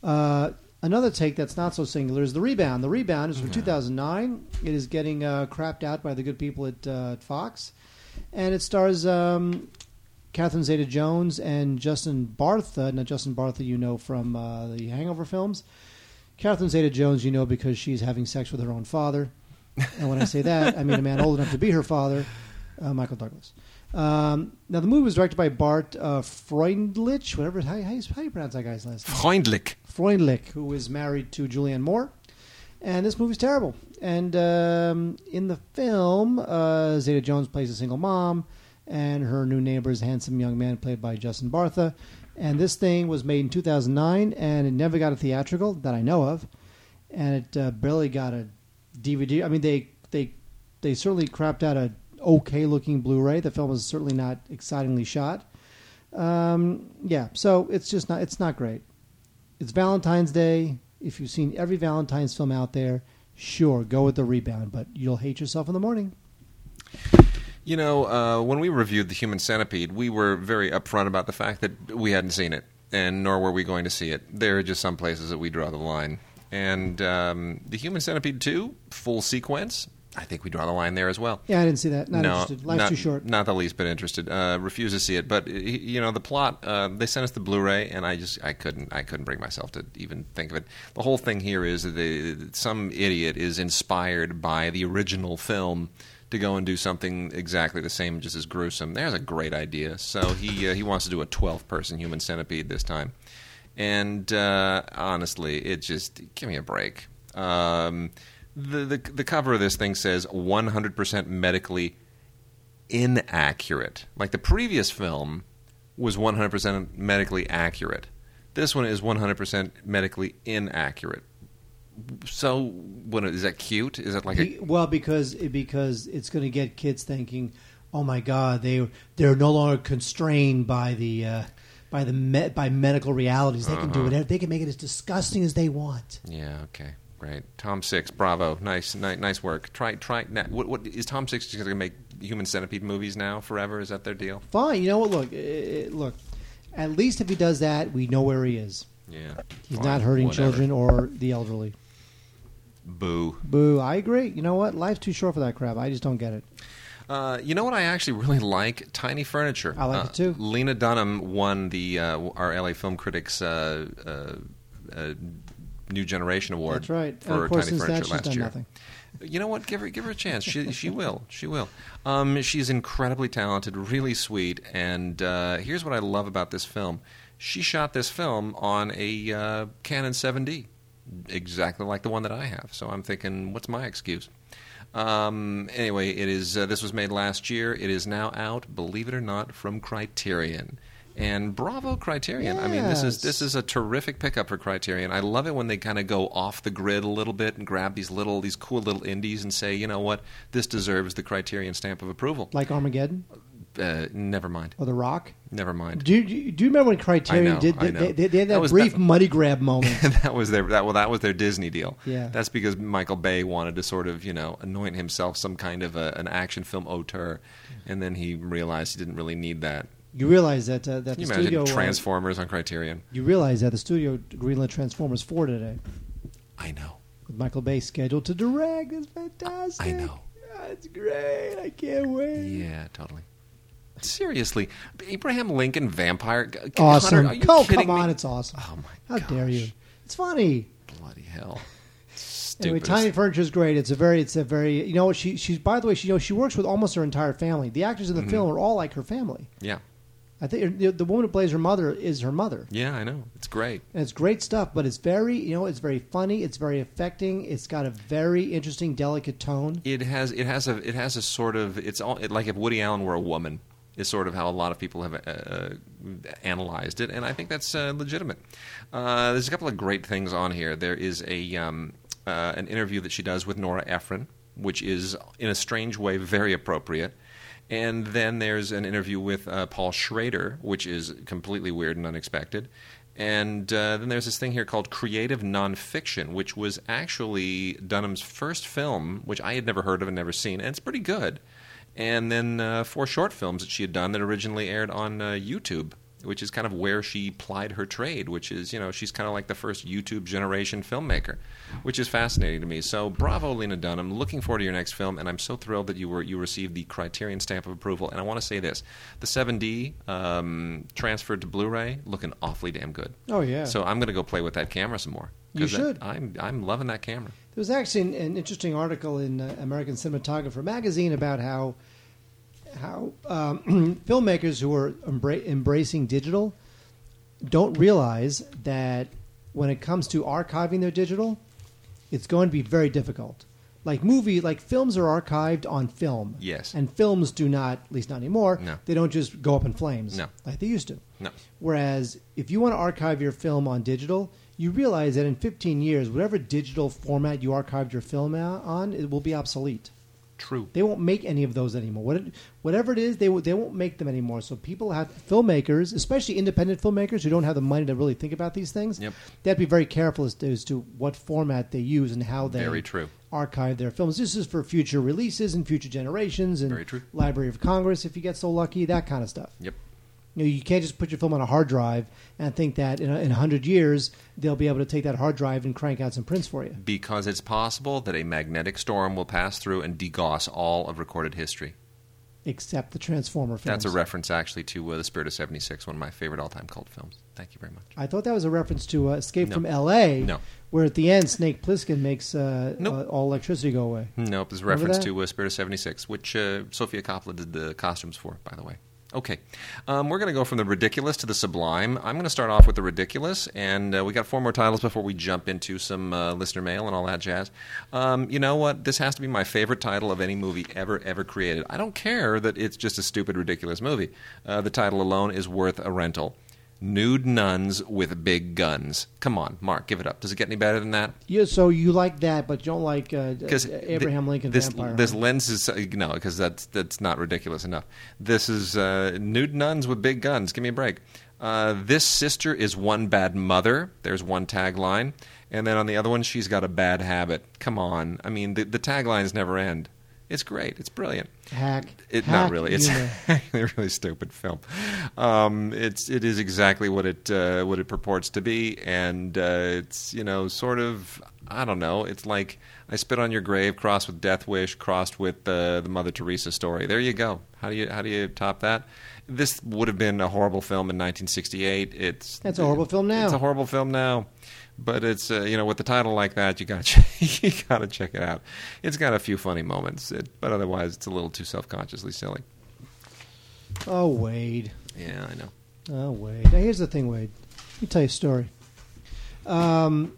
Uh, another take that's not so singular is the rebound. The rebound is from 2009. It is getting uh, crapped out by the good people at, uh, at Fox, and it stars um, Catherine Zeta-Jones and Justin Bartha. Now, Justin Bartha, you know from uh, the Hangover films. Catherine Zeta-Jones, you know because she's having sex with her own father. And when I say that, I mean a man old enough to be her father, uh, Michael Douglas. Um, now, the movie was directed by Bart uh, Freundlich, whatever. How, how, you, how you pronounce that guy's last name? Freundlich. Freundlich, who is married to Julianne Moore. And this movie's terrible. And um, in the film, uh, Zeta Jones plays a single mom, and her new neighbor is a handsome young man played by Justin Bartha. And this thing was made in 2009, and it never got a theatrical that I know of, and it uh, barely got a DVD. I mean, they they they certainly crapped out a okay looking Blu-ray. The film was certainly not excitingly shot. Um, yeah, so it's just not it's not great. It's Valentine's Day. If you've seen every Valentine's film out there, sure, go with the rebound, but you'll hate yourself in the morning. You know, uh, when we reviewed The Human Centipede, we were very upfront about the fact that we hadn't seen it, and nor were we going to see it. There are just some places that we draw the line. And um, The Human Centipede 2, full sequence, I think we draw the line there as well. Yeah, I didn't see that. Not no, interested. Life's not, too short. Not the least bit interested. Uh, refuse to see it. But you know, the plot. Uh, they sent us the Blu-ray, and I just I couldn't I couldn't bring myself to even think of it. The whole thing here is that they, some idiot is inspired by the original film to go and do something exactly the same, just as gruesome. There's a great idea. So he uh, he wants to do a 12-person human centipede this time. And uh, honestly, it just give me a break. Um, the, the the cover of this thing says 100% medically inaccurate. Like the previous film was 100% medically accurate. This one is 100% medically inaccurate. So, what is that cute? Is that like a well, because because it's going to get kids thinking, "Oh my God, they they're no longer constrained by the uh, by the me- by medical realities. They can do Uh-huh. They can make it as disgusting as they want." Yeah. Okay. Great. Tom Six. Bravo. Nice. Nice. Nice work. Try. Try. na- What? What is Tom Six just going to make Human Centipede movies now forever? Is that their deal? Fine, you know what? Look, uh, look. At least if he does that, we know where he is. Yeah. He's Fine, not hurting whatever. children or the elderly. Boo. Boo! I agree. You know what? Life's too short for that crap. I just don't get it. Uh, you know what I actually really like? Tiny furniture. I like Uh, it too. Lena Dunham won the uh, our LA Film Critics uh, uh, uh, New Generation Award. That's right. For of course, Tiny Furniture that, she's last done year. nothing. You know what? Give her give her a chance. She [laughs] she will. She will. Um, she's incredibly talented, really sweet, and uh, here's what I love about this film. She shot this film on a uh, Canon 7D, exactly like the one that I have. So I'm thinking, what's my excuse? Um, anyway, it is. Uh, this was made last year. It is now out, believe it or not, from Criterion. And bravo, Criterion! I mean, this is this is a terrific pickup for Criterion. I love it when they kind of go off the grid a little bit and grab these little, these cool little indies and say, you know what, this deserves the Criterion stamp of approval. Like Armageddon Uh, never mind, or The Rock. never mind. Do you, do you remember when Criterion I know, did? I They, know. they, they had that, That was brief that- money grab moment. [laughs] that was their that well that was their Disney deal. Yeah. that's because Michael Bay wanted to sort of you know anoint himself some kind of a, an action film auteur, and then he realized he didn't really need that. You realize that uh, that Can you the imagine studio uh, Transformers on Criterion? you realize that the studio greenlit Transformers four today I know. with Michael Bay scheduled to direct. It's fantastic. I know. Ah, it's great. I can't wait. Yeah, totally. Seriously, Abraham Lincoln Vampire. Awesome. Hunter, are you oh, come on, me? it's awesome. Oh my! God. How dare you? It's funny. Bloody hell! Stupid. Anyway, Tiny Furniture is great. It's a very, it's a very, you know? She, she's by the way, she, you know, she works with almost her entire family. The actors in Mm-hmm. the film are all like her family. Yeah, I think the, the woman who plays her mother is her mother, yeah, I know. It's great. and it's great stuff. But it's very, you know, it's very funny. It's very affecting. It's got a very interesting, delicate tone. It has it has a it has a sort of it's all it, like if Woody Allen were a woman is sort of how a lot of people have uh, analyzed it, and I think that's uh, legitimate. Uh, there's a couple of great things on here. There is a um, uh, an interview that she does with Nora Ephron, which is in a strange way very appropriate. And then there's an interview with uh, Paul Schrader, which is completely weird and unexpected. And uh, then there's this thing here called creative nonfiction, which was actually Dunham's first film, which I had never heard of and never seen, and it's pretty good. And then uh, four short films that she had done that originally aired on uh, YouTube, which is kind of where she plied her trade, which is, you know, she's kind of like the first YouTube generation filmmaker, which is fascinating to me. So bravo, Lena Dunham. Looking forward to your next film, and I'm so thrilled that you were you received the Criterion stamp of approval. And I want to say this: the 7D um, transferred to Blu-ray, looking awfully damn good. Oh yeah. So I'm going to go play with that camera some more. You should. I'm I'm loving that camera. There was actually an, an interesting article in uh, American Cinematographer magazine about how how um, [clears throat] filmmakers who are embra- embracing digital don't realize that when it comes to archiving their digital, it's going to be very difficult. Like movie, like films are archived on film. Yes. and films do not, at least not anymore. No. they don't just go up in flames. No. like they used to. No. Whereas if you want to archive your film on digital, you realize that in 15 years, whatever digital format you archived your film on, it will be obsolete. True. They won't make any of those anymore. What, whatever it is, they will- they won't make them anymore. So people have filmmakers, especially independent filmmakers who don't have the money to really think about these things. Yep. They have to be very careful as to, as to what format they use and how they Very true. archive their films. This is for future releases and future generations and Very true. Library of Congress if you get so lucky, that kind of stuff. Yep. You know, you can't just put your film on a hard drive and think that in a, in hundred years they'll be able to take that hard drive and crank out some prints for you. Because it's possible that a magnetic storm will pass through and degauss all of recorded history. Except the Transformer films. That's a reference, actually, to uh, The Spirit of 76, one of my favorite all time cult films. Thank you very much. I thought that was a reference to uh, Escape No. from L.A. No. where at the end Snake Plissken makes uh, Nope. uh, all electricity go away. Nope, it's a reference to uh, Spirit of 76, which uh, Sofia Coppola did the costumes for, by the way. Okay. Um, we're going to go from the ridiculous to the sublime. I'm going to start off with the ridiculous, and uh, we got four more titles before we jump into some uh, listener mail and all that jazz. Um, you know what? This has to be my favorite title of any movie ever, ever created. I don't care that it's just a stupid, ridiculous movie. Uh, the title alone is worth a rental. Nude nuns with big guns. Come on, Mark, give it up. Does it get any better than that? Yeah, so you like that, but you don't like uh, Abraham Lincoln this, vampire. This lens is no, because that's that's not ridiculous enough. This is uh, nude nuns with big guns. Give me a break. Uh, this sister is one bad mother. There's one tagline, and then on the other one, she's got a bad habit. Come on, I mean the the taglines never end. It's great. It's brilliant. hack. It, hack not really. It's [laughs] a really stupid film. Um, it's it is exactly what it uh, what it purports to be, and uh, it's you know sort of I don't know. It's like I spit on your grave, crossed with Death Wish, crossed with uh, the Mother Teresa story. There you go. How do you how do you top that? This would have been a horrible film in 1968. It's That's a horrible film now. It's a horrible film now. But it's uh, you know with the title like that you got to [laughs] you got to check it out. It's got a few funny moments, it, but otherwise it's a little too self consciously silly. oh, Wade. Yeah, I know. Oh, Wade. Now, here's the thing, Wade. Let me tell you a story. Um,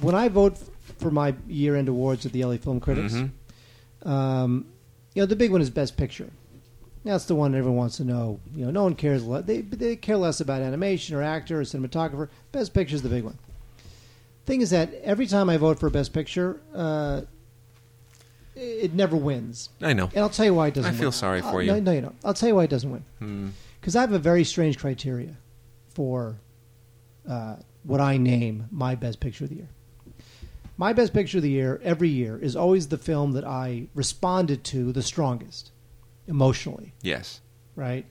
when I vote for my year-end awards at the LA Film Critics, Mhm. um, you know, the big one is Best Picture. That's the one everyone wants to know. You know, no one cares. le- They they care less about animation or actor or cinematographer. Best Picture is the big one. Thing is that every time I vote for Best Picture, uh, it never wins. I know. And I'll tell you why it doesn't win. I feel win. sorry Uh, for No, you. no, you don't. I'll tell you why it doesn't win. Hmm. Because I have a very strange criteria for uh, what I name my best picture of the year. My best picture of the year every year is always the film that I responded to the strongest emotionally, Yes. right?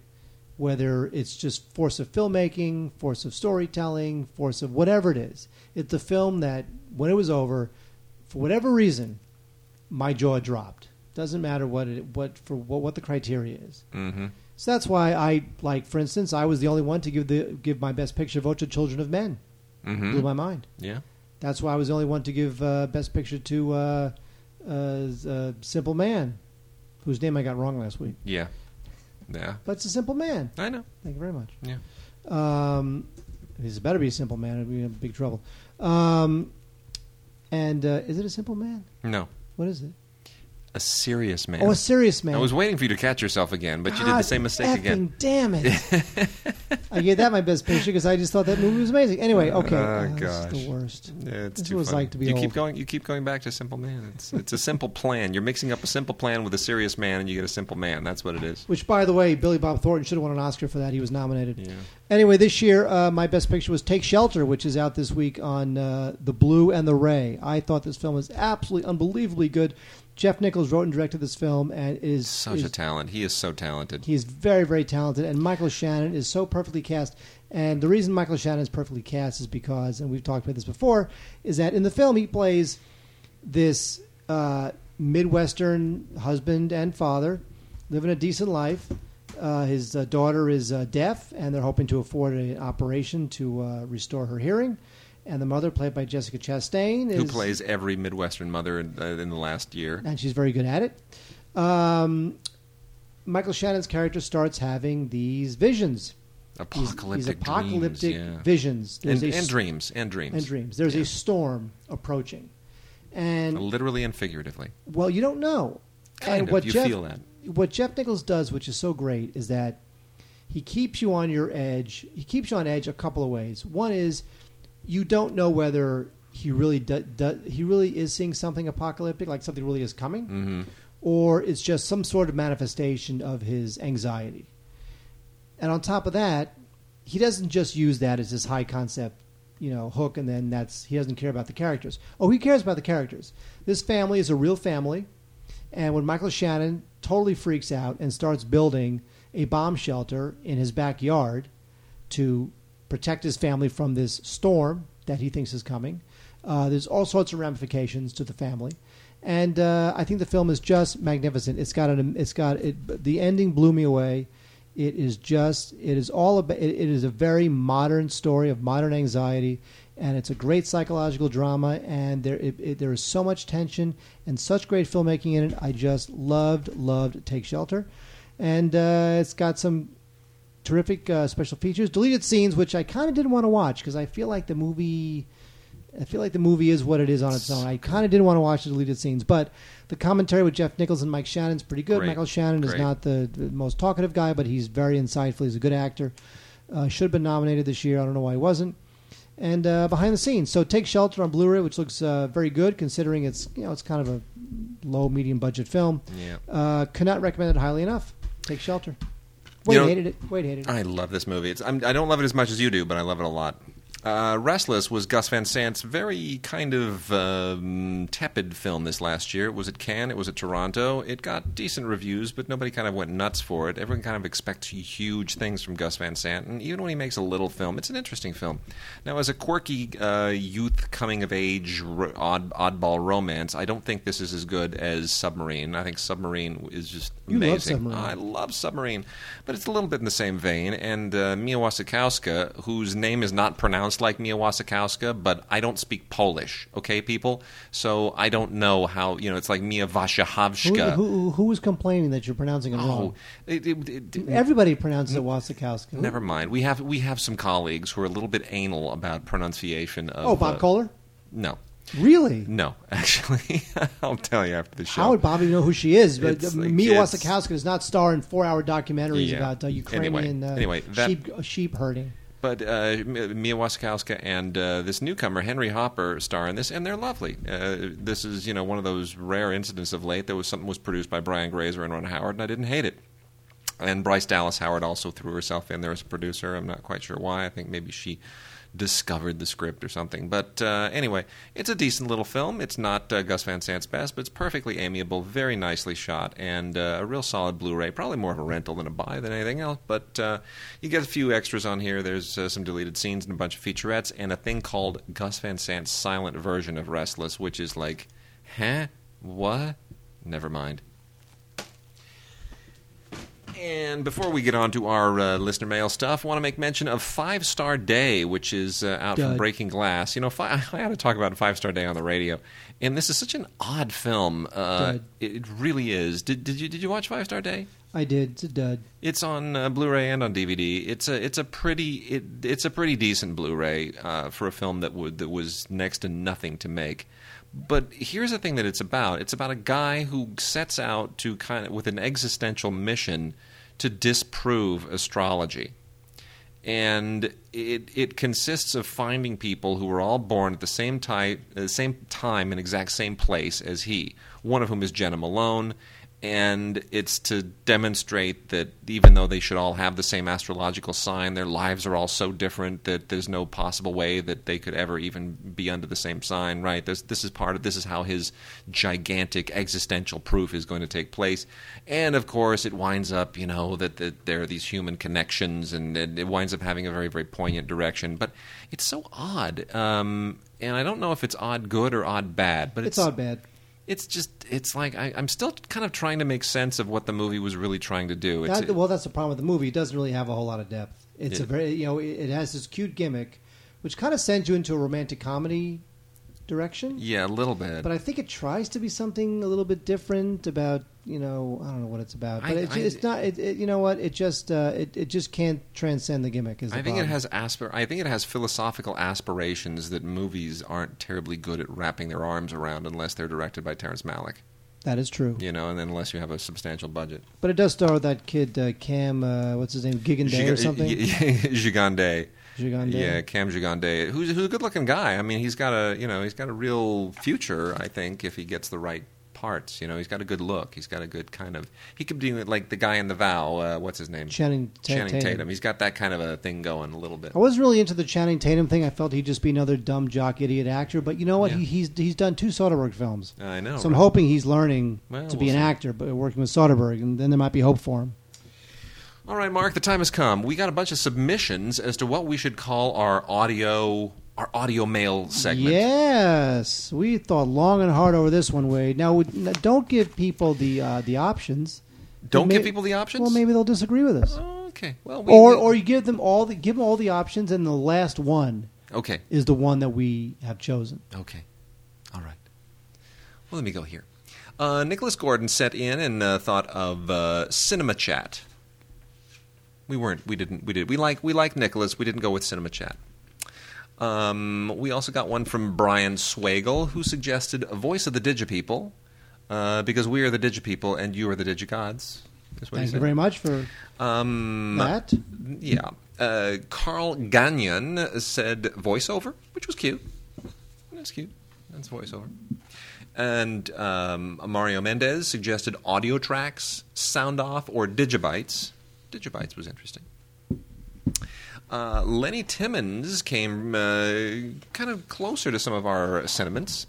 Whether it's just force of filmmaking, force of storytelling, force of whatever it is. It's a film that, when it was over, for whatever reason, my jaw dropped. Doesn't matter what it, what for what, what the criteria is. Mm-hmm. So that's why I like, for instance, I was the only one to give the give my best picture vote to Children of Men. Mm-hmm. Blew my mind. Yeah. That's why I was the only one to give uh, best picture to uh, uh, uh, Simple Man, whose name I got wrong last week. Yeah. Yeah. But it's a Simple Man. I know. Thank you very much. Yeah. Um, this better be a Simple Man. I'd be in big trouble. Um, and uh, is it a Simple Man? No. What is it? A serious man. Oh, a Serious Man. I was waiting for you to catch yourself again, but you did the same mistake again. Damn it! [laughs] I gave that my best picture because I just thought that movie was amazing. Anyway, okay, Oh, uh, this is gosh. the worst. Yeah, it's This too was funny. like to be you old. keep going. You keep going back to Simple Man. It's it's a simple plan. You're mixing up a simple plan with a serious man, and you get a simple man. That's what it is. Which, by the way, Billy Bob Thornton should have won an Oscar for that. He was nominated. Yeah. Anyway, this year uh, my best picture was Take Shelter, which is out this week on uh, The Blue and the Ray. I thought this film was absolutely unbelievably good. Jeff Nichols wrote and directed this film, and is Such is, a talent. He is so talented. He is very, very talented, and Michael Shannon is so perfectly cast. And the reason Michael Shannon is perfectly cast is because, and we've talked about this before, is that in the film he plays this uh, Midwestern husband and father, living a decent life. Uh, his uh, daughter is uh, deaf, and they're hoping to afford an operation to uh, restore her hearing. And the mother, played by Jessica Chastain, is, Who plays every Midwestern mother in, uh, in the last year? and she's very good at it. Um, Michael Shannon's character starts having these visions. These- Apocalyptic, these apocalyptic dreams, yeah. visions. There's and, a and dreams, and dreams, and dreams. There's Yeah. a storm approaching, and literally and figuratively. well, you don't know. Kind and of. what You Jeff, feel that. What Jeff Nichols does, which is so great, is that he keeps you on your edge. He keeps you on edge a couple of ways. One is you don't know whether he really do, do, he really is seeing something apocalyptic, like something really is coming, hmm or it's just some sort of manifestation of his anxiety. And on top of that, he doesn't just use that as his high concept, you know, hook, and then that's he doesn't care about the characters. Oh, he cares about the characters. This family is a real family, and when Michael Shannon totally freaks out and starts building a bomb shelter in his backyard to protect his family from this storm that he thinks is coming, uh, there's all sorts of ramifications to the family. And uh, I think the film is just magnificent. It's got an, it's got it. The ending blew me away. It is just, it is all about. It, it is a very modern story of modern anxiety, and it's a great psychological drama. And there, it, it, there is so much tension and such great filmmaking in it. I just loved, loved Take Shelter. and uh, it's got some terrific uh, special features, deleted scenes, which I kind of didn't want to watch because I feel like the movie. I feel like the movie is what it is on its own. I kind of didn't want to watch the deleted scenes, but the commentary with Jeff Nichols and Mike Shannon is pretty good. Great. Michael Shannon is not the, the most talkative guy, but he's very insightful. He's a good actor. Uh, should have been nominated this year. I don't know why he wasn't. And uh, behind the scenes, so take shelter on Blu-ray, which looks uh, very good considering it's you know it's kind of a low medium budget film. Yeah. Uh, cannot recommend it highly enough. Take shelter. Wade know- hated it. Wade hated it. I love this movie. It's, I'm, I don't love it as much as you do, but I love it a lot. Uh, Restless was Gus Van Sant's very kind of um, tepid film this last year. It was at Cannes, it was at Toronto. It got decent reviews, but nobody kind of went nuts for it. Everyone kind of expects huge things from Gus Van Sant, and even when he makes a little film, it's an interesting film. Now, as a quirky uh, youth coming of age odd, oddball romance, I don't think this is as good as Submarine. I think Submarine is just You love amazing. Submarine. I love Submarine, but it's a little bit in the same vein. And uh, Mia Wasikowska, whose name is not pronounced like Mia Wasikowska, but I don't speak Polish, okay, people? So I don't know how, you know, it's like Mia Who, Wasikowska. who, who was complaining that you're pronouncing it oh, wrong? it, it, it- Everybody pronounces it Wasikowska. never mind. We have we have some colleagues who are a little bit anal about pronunciation of. Oh, Bob uh, Kohler? No, Really? no, [laughs] actually, [laughs] I'll tell you after the show. How would Bob even know who she is? But It's uh, Mia Wasikowska does not star in four-hour documentaries Yeah. about uh, Ukrainian uh, Anyway, that- sheep, sheep herding. But uh, Mia Wasikowska and uh, this newcomer Henry Hopper star in this, and they're lovely. Uh, this is you know one of those rare incidents of late. that was something was produced by Brian Grazer and Ron Howard, and I didn't hate it. And Bryce Dallas Howard also threw herself in there as a producer. I'm not quite sure why. I think maybe she discovered the script or something. But uh, anyway, it's a decent little film. It's not uh, Gus Van Sant's best, but it's perfectly amiable, very nicely shot, and uh, a real solid Blu-ray. Probably more of a rental than a buy than anything else. But uh, you get a few extras on here. There's uh, some deleted scenes and a bunch of featurettes, and a thing called Gus Van Sant's silent version of Restless, which is like, huh, what? Never mind. And before we get on to our uh, listener mail stuff, I want to make mention of Five Star Day, which is uh, out from Breaking Glass. You know, fi- [laughs] I had to talk about Five Star Day on the radio, and this is such an odd film. Uh, Dud. it, it really is. Did, did you did you watch Five Star Day? I did. It's a dud. It's on uh, Blu-ray and on DVD. It's a it's a pretty it, it's a pretty decent Blu-ray uh, for a film that would that was next to nothing to make. But here's the thing that it's about. It's about a guy who sets out to kind of with an existential mission to disprove astrology. And it it consists of finding people who were all born at the same time, uh, same time and exact same place as he. One of whom is Jena Malone, and it's to demonstrate that even though they should all have the same astrological sign, their lives are all so different that there's no possible way that they could ever even be under the same sign. Right? This this is part of this is how his gigantic existential proof is going to take place, and of course it winds up you know that, that there are these human connections, and, and it winds up having a very very poignant direction. But it's so odd, um, and I don't know if it's odd good or odd bad, but It's it's all bad. It's just it's like I, I'm still kind of trying to make sense of what the movie was really trying to do. It's, That, well, that's the problem with the movie. It doesn't really have a whole lot of depth. It's a very you know it, it has this cute gimmick, which kind of sends you into a romantic comedy direction. yeah, a little bit. But I think it tries to be something a little bit different about you know I don't know what it's about. But I- it, I- it's not. It, it, you know what? It just uh, it it just can't transcend the gimmick. Is the I think it has aspir- I think it has philosophical aspirations that movies aren't terribly good at wrapping their arms around unless they're directed by Terrence Malick. That is true. You know, and then unless you have a substantial budget. But it does star that kid uh, Cam. Uh, what's his name? Gigandet or something. [laughs] [laughs] Gigandet. Gigandet. Yeah, Cam Gigandet, who's who's a good-looking guy. I mean, he's got a you know he's got a real future. I think if he gets the right parts, you know, he's got a good look. He's got a good kind of. He could be like the guy in the Vow. Uh, what's his name? Channing, Ta- Channing Tatum. Tatum. He's got that kind of a thing going a little bit. I wasn't really into the Channing Tatum thing. I felt he'd just be another dumb jock idiot actor. But you know what? Yeah. He, he's he's done two Soderbergh films, I know. so I'm hoping he's learning Well, to be we'll an see. actor, but working with Soderbergh, and then there might be hope for him. All right, Mark, the time has come. We got a bunch of submissions as to what we should call our audio our audio mail segment. Yes, we thought long and hard over this one, Wade. Now, don't give people the uh, the options. Don't May- give people the options. Well, maybe they'll disagree with us. Okay. Well, we, or we- or you give them all the give them all the options, and the last one okay. is the one that we have chosen. Okay. All right. Well, let me go here. Uh, Nicholas Gordon set in and uh, thought of uh, Cinema Chat. We weren't. We didn't. We did. We like. We like Nicholas. We didn't go with Cinema Chat. Um, we also got one from Brian Swagel, who suggested a voice of the Digipeople, uh, because we are the Digipeople and you are the Digigods. Thank you very much for Um, that. yeah. Uh, Carl Gagnon said voiceover, which was cute. That's cute. That's voiceover. And um, Mario Mendez suggested audio tracks, sound off, or digibytes. Digibytes was interesting. Uh, Lenny Timmons came uh, kind of closer to some of our sentiments.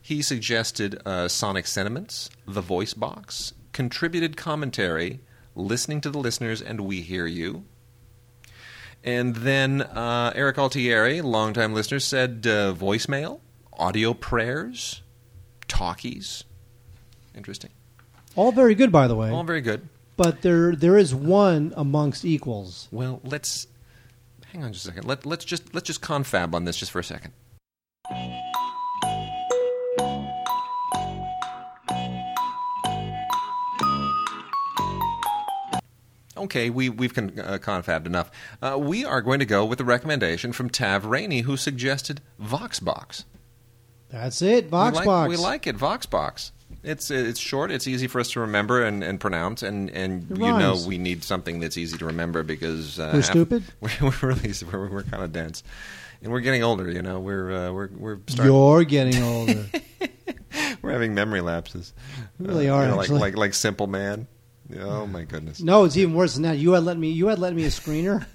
He suggested uh, Sonic Sentiments, The Voice Box, contributed commentary, listening to the listeners, and we hear you. And then uh, Eric Altieri, longtime listener, said uh, voicemail, audio prayers, talkies. Interesting. All very good, by the way. All very good. But there there is one amongst equals. Well, let's hang on just a second. Let, let's just let's just confab on this just for a second. Okay, we, we've con, uh, confabbed enough. Uh, we are going to go with the recommendation from Tav Rainey, who suggested Voxbox. That's it. we Voxbox. like, we like it, Voxbox. It's it's short. It's easy for us to remember and, and pronounce, and, and you know we need something that's easy to remember because uh, We're stupid? [laughs] We're, we're really we're, we're kind of dense, and we're getting older. You know, we're uh, we're we're starting, You're getting older. [laughs] we're having memory lapses. We really Uh, are, you know, like like like Simple Man. Oh my goodness. no, it's even worse than that. You had let me. You had let me a screener.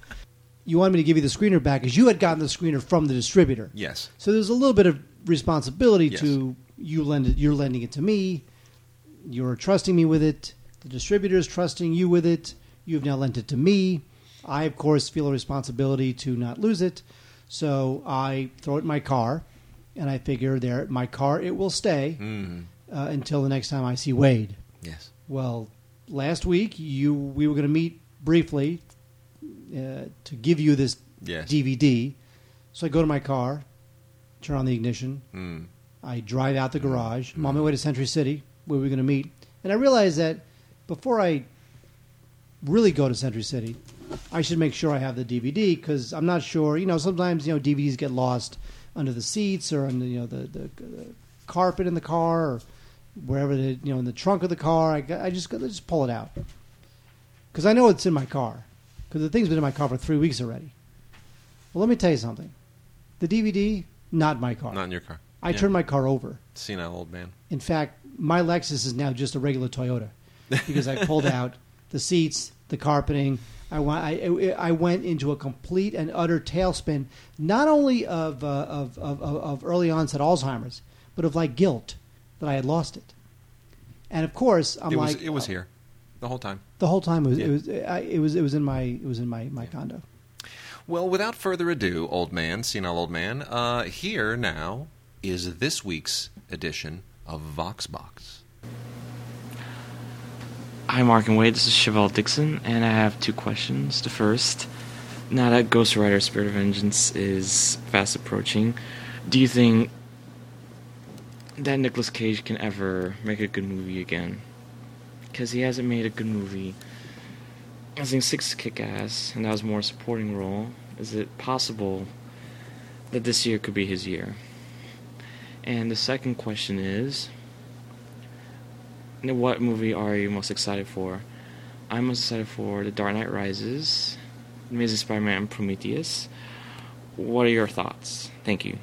you wanted me to give you the screener back because you had gotten the screener from the distributor. Yes. So there's a little bit of responsibility Yes. to you lend it. You're lending it to me. You're trusting me with it. The distributor is trusting you with it. You've now lent it to me. I, of course, feel a responsibility to not lose it. So I throw it in my car, and I figure there, my car, it will stay Mm. uh, until the next time I see Wade. Yes. Well, last week you we were going to meet briefly uh, to give you this Yes. DVD. So I go to my car, turn on the ignition, Mm. I drive out the garage. I'm on my way to Century City, where we're going to meet, and I realize that before I really go to Century City, I should make sure I have the DVD because I'm not sure. You know, sometimes you know DVDs get lost under the seats or under you know the, the, the carpet in the car or wherever the you know in the trunk of the car. I, I just gotta just pull it out because I know it's in my car because the thing's been in my car for three weeks already. Well, let me tell you something. The DVD, not my car. Not in your car. I Yeah. turned my car over. Senile old man. In fact, my Lexus is now just a regular Toyota because I pulled [laughs] out the seats, the carpeting. I went, I, I went into a complete and utter tailspin, not only of, uh, of, of, of early onset Alzheimer's, but of like guilt that I had lost it. And of course, I'm it was like, it was here the whole time. The whole time it was, Yeah. it was, I, it was, it was in my, it was in my, my condo. Well, without further ado, old man, senile old man, uh, here now is this week's edition of Voxbox. Hi, Mark and Wade. This is Chevelle Dixon, and I have two questions. The first, now that Ghost Rider Spirit of Vengeance is fast approaching, do you think that Nicolas Cage can ever make a good movie again? Because he hasn't made a good movie. I think Six kick ass, and that was more a supporting role. Is it possible that this year could be his year? And the second question is. What movie are you most excited for? I'm most excited for The Dark Knight Rises, Amazing Spider-Man, Prometheus. What are your thoughts? Thank you.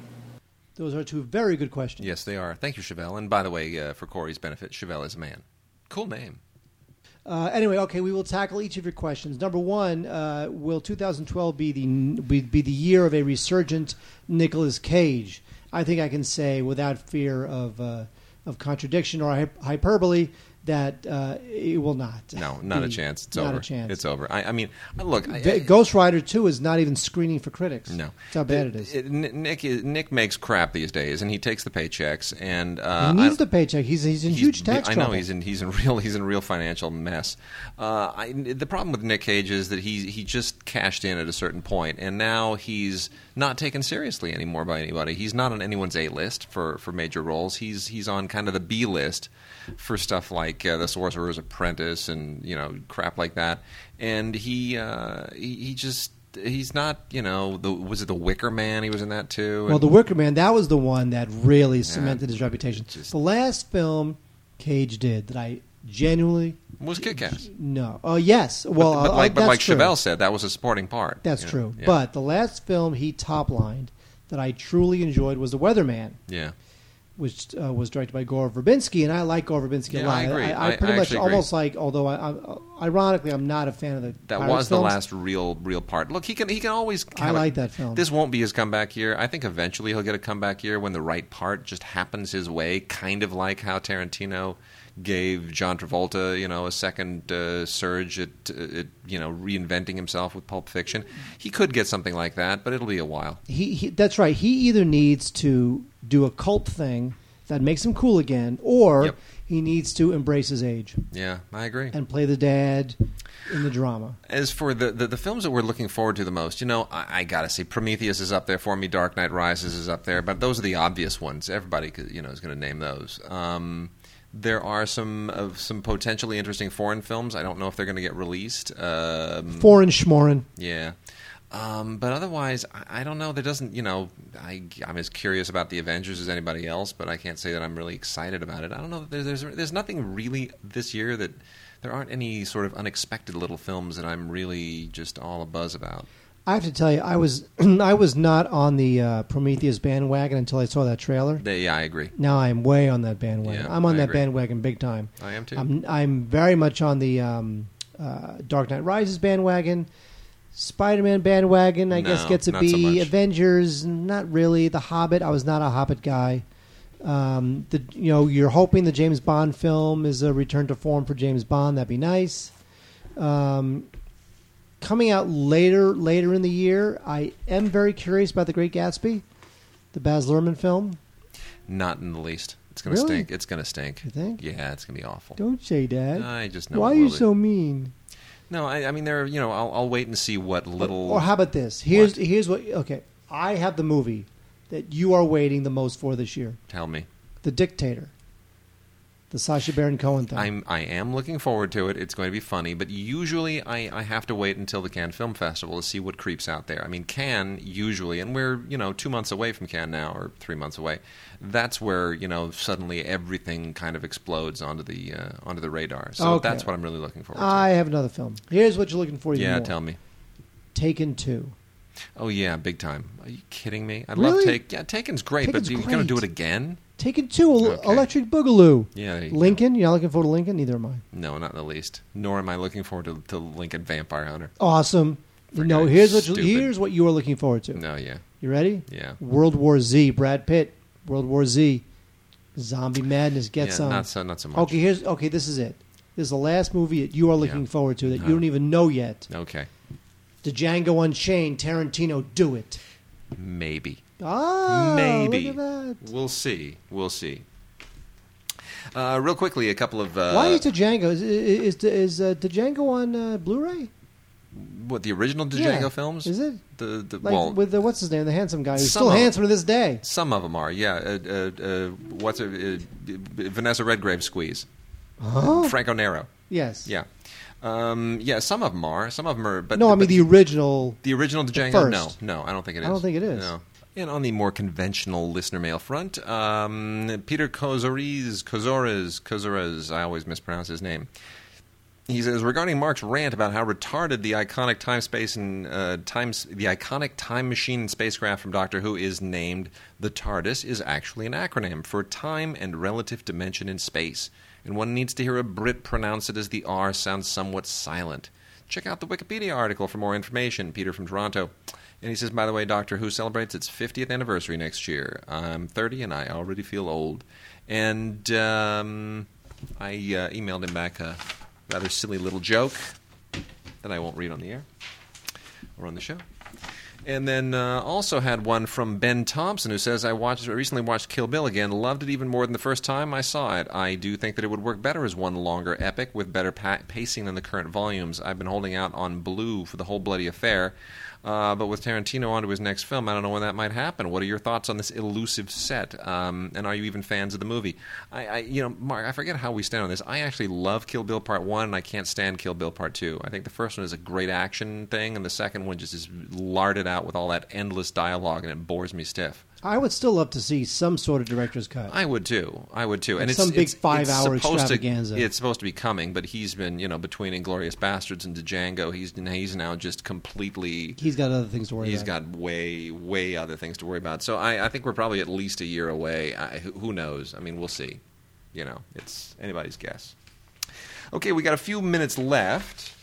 Those are two very good questions. Yes, they are. Thank you, Chevelle. And by the way, uh, for Corey's benefit, Chevelle is a man. Cool name. Uh, anyway, okay, we will tackle each of your questions. Number one, uh, will 2012 be the be, be the year of a resurgent Nicolas Cage? I think I can say without fear of uh, of contradiction or hyperbole that uh, it will not. No, not a chance. It's not over. a chance. It's over. I, I mean, look, I, I- Ghost Rider Two is not even screening for critics. No, that's how bad it is. N- Nick Nick makes crap these days, and he takes the paychecks, and uh, he needs the paycheck. He's he's in he's- huge tax I trouble. know he's in he's in [laughs] real he's in real financial mess. Uh, I, the problem with Nick Cage is that he he just cashed in at a certain point, and now he's not taken seriously anymore by anybody. He's not on anyone's A list for, for major roles. He's he's on kind of the B list for stuff like uh, The Sorcerer's Apprentice and you know crap like that. And he uh, he, he just. He's not, you know. The, was it the Wicker Man? He was in that too. Well, The Wicker Man, that was the one that really cemented his reputation. just- the last film Cage did that I genuinely was Kick-Ass. no. Oh yes. Well, but, but uh, like, but like. Chevelle said, that was a supporting part. That's true. Yeah. But the last film he top-lined that I truly enjoyed was The Weatherman, yeah, which uh, was directed by Gore Verbinski, and I like Gore Verbinski Yeah, a lot. I agree. I, I- pretty I much agree. almost like, although I, I, ironically I'm not a fan of the that Pirates was the films. last real real part. Look, he can he can always. I like that film. This won't be his comeback year. I think eventually he'll get a comeback year when the right part just happens his way, kind of like how Tarantino gave John Travolta, you know, a second uh, surge at, at you know reinventing himself with Pulp Fiction. He could get something like that, but it'll be a while. he, he that's right. He either needs to do a cult thing that makes him cool again, or Yep. he needs to embrace his age Yeah, I agree. and play the dad in the drama. As for the, the, the films that we're looking forward to the most, you know, I, I gotta say Prometheus is up there for me. Dark Knight Rises is up there, but those are the obvious ones. Everybody, you know, is going to name those. Um, there are some of some potentially interesting foreign films. I don't know if they're going to get released. Um, Foreign schmorin. yeah. Um, but otherwise, I, I don't know. There doesn't, you know, I, I'm as curious about the Avengers as anybody else, but I can't say that I'm really excited about it. I don't know. There's, there's, there's nothing really this year that there aren't any sort of unexpected little films that I'm really just all a buzz about. I have to tell you, I was [clears throat] I was not on the uh, Prometheus bandwagon until I saw that trailer. They, yeah, I agree. Now I'm way on that bandwagon. Yeah, I'm on I that agree. bandwagon big time. I am too. I'm I'm very much on the um, uh, Dark Knight Rises bandwagon. Spider-Man bandwagon, I guess, No, gets to not so be. much. Avengers, not really. The Hobbit, I was not a Hobbit guy. Um, the you know you're hoping the James Bond film is a return to form for James Bond. That'd be nice. Um, coming out later later in the year, I am very curious about the Great Gatsby, the Baz Luhrmann film. Not in the least. It's going to Really? stink. It's going to stink. You think? Yeah, it's going to be awful. Don't say that. I just know. Why it are you will be. so mean? No, I, I mean, there. You know, I'll, I'll wait and see what little. Or how about this? Here's What? here's what. Okay, I have the movie that you are waiting the most for this year, Tell me. The Dictator, the Sacha Baron Cohen thing. I'm I am looking forward to it. It's going to be funny, but usually I, I have to wait until the Cannes Film Festival to see what creeps out there. I mean, Cannes usually, and we're you know two months away from Cannes now, or three months away. That's where you know suddenly everything kind of explodes onto the uh, onto the radar. So Okay. that's what I'm really looking forward I have another film. Here's what you're looking for. Yeah, more. tell me. Taken Two. Oh yeah, big time. Are you kidding me? I Really? love Take. Yeah, Taken's great, Taken's but you're going to do it again? Taken Two. El- Okay. Electric Boogaloo. Yeah, there you go. Lincoln. You're not looking forward to Lincoln. Neither am I. No, not in the least. Nor am I looking forward to, to Lincoln Vampire Hunter. Awesome. No, here's what you, stupid. here's what you are looking forward to. No, yeah, You ready? yeah. World War Z. Brad Pitt. World War Z. Zombie madness. Get yeah, some. Not so, not so much. Okay, here's okay. This is it. This is the last movie that you are looking Yeah. forward to that Uh-huh. you don't even know yet. Okay, The Django Unchained. Tarantino, do it. maybe. Ah, Maybe. Look at that. We'll see. We'll see. Uh, real quickly, a couple of uh, Why is Django? Is is, is, uh, Django on uh, Blu-ray? what the original Django Yeah. films? Is it the the like well? with the what's his name, the handsome guy who's still of- handsome to this day? some of them are. Yeah. Uh, uh, uh, what's? Uh, Vanessa Redgrave squeeze. Huh? Franco Nero. Yes. Yeah. Um, yeah. Some of them are. Some of them are. But no, I but mean the original. The original Django? first. No, no, I don't think it is. I don't think it is. No. And on the more conventional listener mail front, um, Peter Kozores, Kozores, Kozores, I always mispronounce his name. He says regarding Mark's rant about how retarded the iconic time space and uh, time the iconic time machine and spacecraft from Doctor Who is named the TARDIS is actually an acronym for time and relative dimension in space, and one needs to hear a Brit pronounce it as the R sounds somewhat silent. Check out the Wikipedia article for more information. Peter from Toronto. And he says, by the way, Doctor Who celebrates its 50th anniversary next year. I'm 30 and I already feel old. And um, I uh, emailed him back a rather silly little joke that I won't read on the air or on the show. And then uh, also had one from Ben Thompson who says, I watched recently watched Kill Bill again, loved it even more than the first time I saw it. I do think that it would work better as one longer epic with better pa- pacing than the current volumes. I've been holding out on Blue for the whole bloody affair. Uh, but with Tarantino on to his next film, I don't know when that might happen. What are your thoughts on this elusive set? Um, and are you even fans of the movie? I, I, you know, Mark, I forget how we stand on this. I actually love Kill Bill Part One, and I can't stand Kill Bill Part Two. I think the first one is a great action thing, and the second one just is larded out with all that endless dialogue, and it bores me stiff. I would still love to see some sort of director's cut. I would too. I would too. Like and it's some big it's- five-hour it's supposed extravaganza. To, it's supposed to be coming, but he's been, you know, between Inglourious Basterds and Django, he's he's now just completely. He's got other things to worry He's about. He's got way, way other things to worry about. So I, I think we're probably at least a year away. I, who who knows? I mean, we'll see. You know, it's anybody's guess. Okay, we got a few minutes left.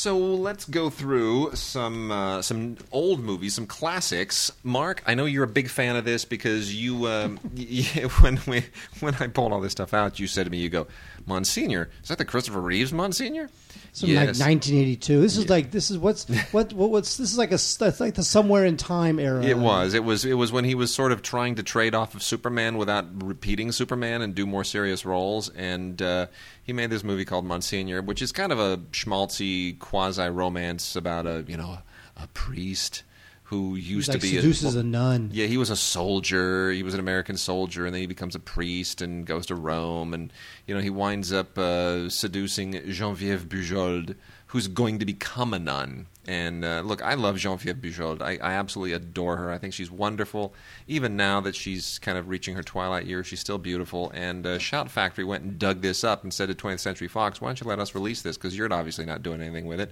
So let's go through some uh, some old movies, some classics. Mark, I know you're a big fan of this because you, um, [laughs] y- when we when I pulled all this stuff out, you said to me, "You go, Monsignor, is that the Christopher Reeves Monsignor?" Something like 1982. This is like this is what's what, what what's this is like a like the somewhere in time era. It was. It was. It was when he was sort of trying to trade off of Superman without repeating Superman and do more serious roles. And uh, he made this movie called Monsignor, which is kind of a schmaltzy quasi romance about a you know a priest who used like to be seduces a nun. yeah, he was a soldier. He was an American soldier, and then he becomes a priest and goes to Rome, and you know he winds up uh, seducing Geneviève Bujold, who's going to become a nun. And uh, look, I love Geneviève Bujold. I, I absolutely adore her. I think she's wonderful. Even now that she's kind of reaching her twilight years, she's still beautiful. And uh, Shout Factory went and dug this up and said to 20th Century Fox, "Why don't you let us release this? Because you're obviously not doing anything with it."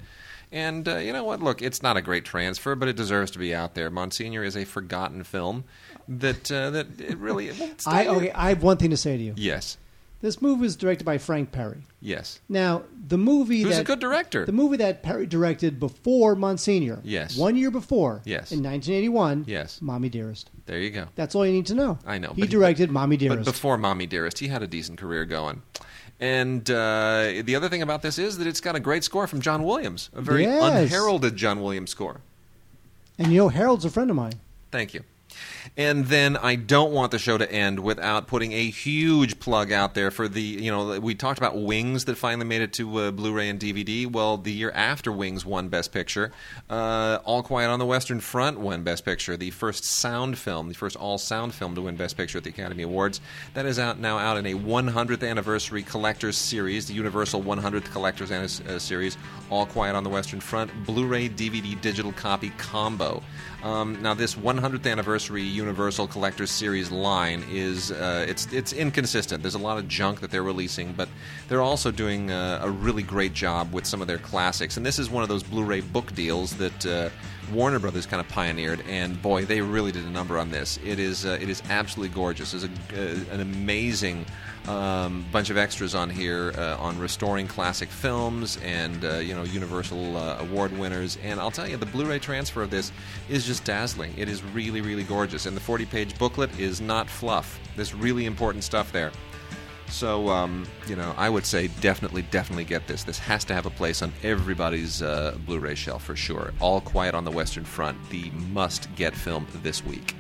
And uh, you know what? Look, it's not a great transfer, but it deserves to be out there. Monsignor is a forgotten film that uh, that it really. [laughs] I okay. I have one thing to say to you. Yes, This movie was directed by Frank Perry. yes. Now, the movie Who's that a good director? the movie that Perry directed before Monsignor. Yes. One year before. Yes. In 1981. Yes. Mommy Dearest. there you go. That's all you need to know. I know, He but- directed Mommy But Dearest. before Mommy Dearest, he had a decent career going. And uh, the other thing about this is that it's got a great score from John Williams, a very Yes. unheralded John Williams score. and you know, Harold's a friend of mine. Thank you. And then I don't want the show to end without putting a huge plug out there for the, you know, we talked about Wings that finally made it to uh, Blu ray and DVD. Well, the year after Wings won Best Picture, uh, All Quiet on the Western Front won Best Picture, the first sound film, the first all sound film to win Best Picture at the Academy Awards. That is out now out in a 100th anniversary collector's series, the Universal 100th Collector's Annis- uh, Series, All Quiet on the Western Front, Blu ray DVD digital copy combo. Um, now, this 100th anniversary Universal Collector's Series line is uh, it's it's inconsistent. There's a lot of junk that they're releasing, but they're also doing uh, a really great job with some of their classics. And this is one of those Blu-ray book deals that uh, Warner Brothers kind of pioneered. And boy, they really did a number on this. It is uh, it is absolutely gorgeous. There's a, uh, an amazing um, bunch of extras on here uh, on restoring classic films and uh, you know Universal uh, award winners. And I'll tell you, the Blu-ray transfer of this is just dazzling. It is really, really gorgeous. And the 40-page booklet is not fluff. There's really important stuff there. So, um, you know, I would say definitely, definitely get this. This has to have a place on everybody's uh, Blu ray shelf for sure. All Quiet on the Western Front, the must get film this week.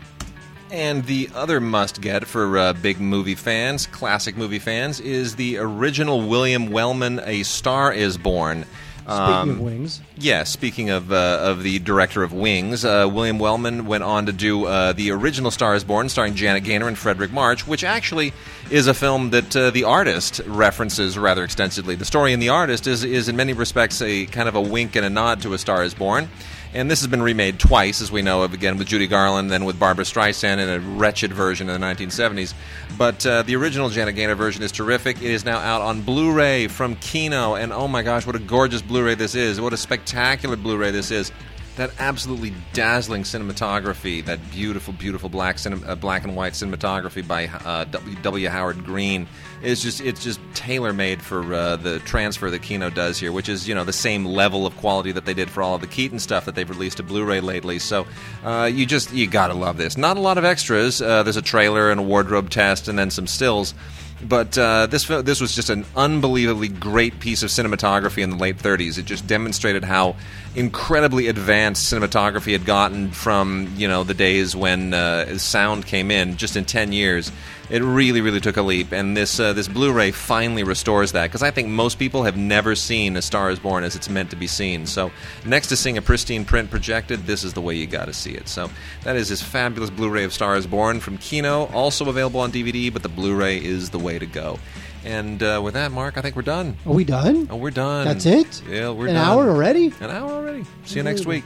And the other must get for uh, big movie fans, classic movie fans, is the original William Wellman A Star is Born. Speaking Um, of wings, yeah, speaking of uh, of the director of Wings, uh, William Wellman went on to do uh, the original *Star Is Born*, starring Janet Gaynor and Fredric March, which actually is a film that uh, the artist references rather extensively. The story in *The Artist* is is in many respects a kind of a wink and a nod to *A Star Is Born*. And this has been remade twice, as we know of, again with Judy Garland, then with Barbra Streisand in a wretched version in the 1970s. But uh, the original Janet Gaynor version is terrific. It is now out on Blu ray from Kino, and oh my gosh, what a gorgeous Blu ray this is! What a spectacular Blu ray this is! That absolutely dazzling cinematography, that beautiful, beautiful black uh, black and white cinematography by uh, W. W. Howard Greene is just it's just tailor made for uh, the transfer that Kino does here, which is you know the same level of quality that they did for all of the Keaton stuff that they've released to Blu-ray lately. So uh, you just you gotta love this. Not a lot of extras. Uh, there's a trailer and a wardrobe test, and then some stills. But uh, this this was just an unbelievably great piece of cinematography in the late 30s. It just demonstrated how incredibly advanced cinematography had gotten from you know the days when uh, sound came in. Just in 10 years, it really really took a leap. And this uh, this Blu-ray finally restores that because I think most people have never seen A Star Is Born as it's meant to be seen. So next to seeing a pristine print projected, this is the way you got to see it. So that is this fabulous Blu-ray of Star Is Born from Kino, also available on DVD, but the Blu-ray is the way to go. And uh, with that, Mark, I think we're done. Are we done? Oh, we're done. That's it? Yeah, we're done. An done. hour already? An hour already. See you next week.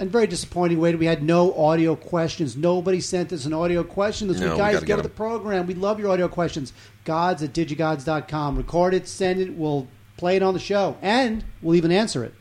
And very disappointing, Wade. We had no audio questions. Nobody sent us an audio question this No, week. Guys, gotta go get to the program. We love your audio questions. Gods at digigods.com. Record it, send it. We'll play it on the show, and we'll even answer it.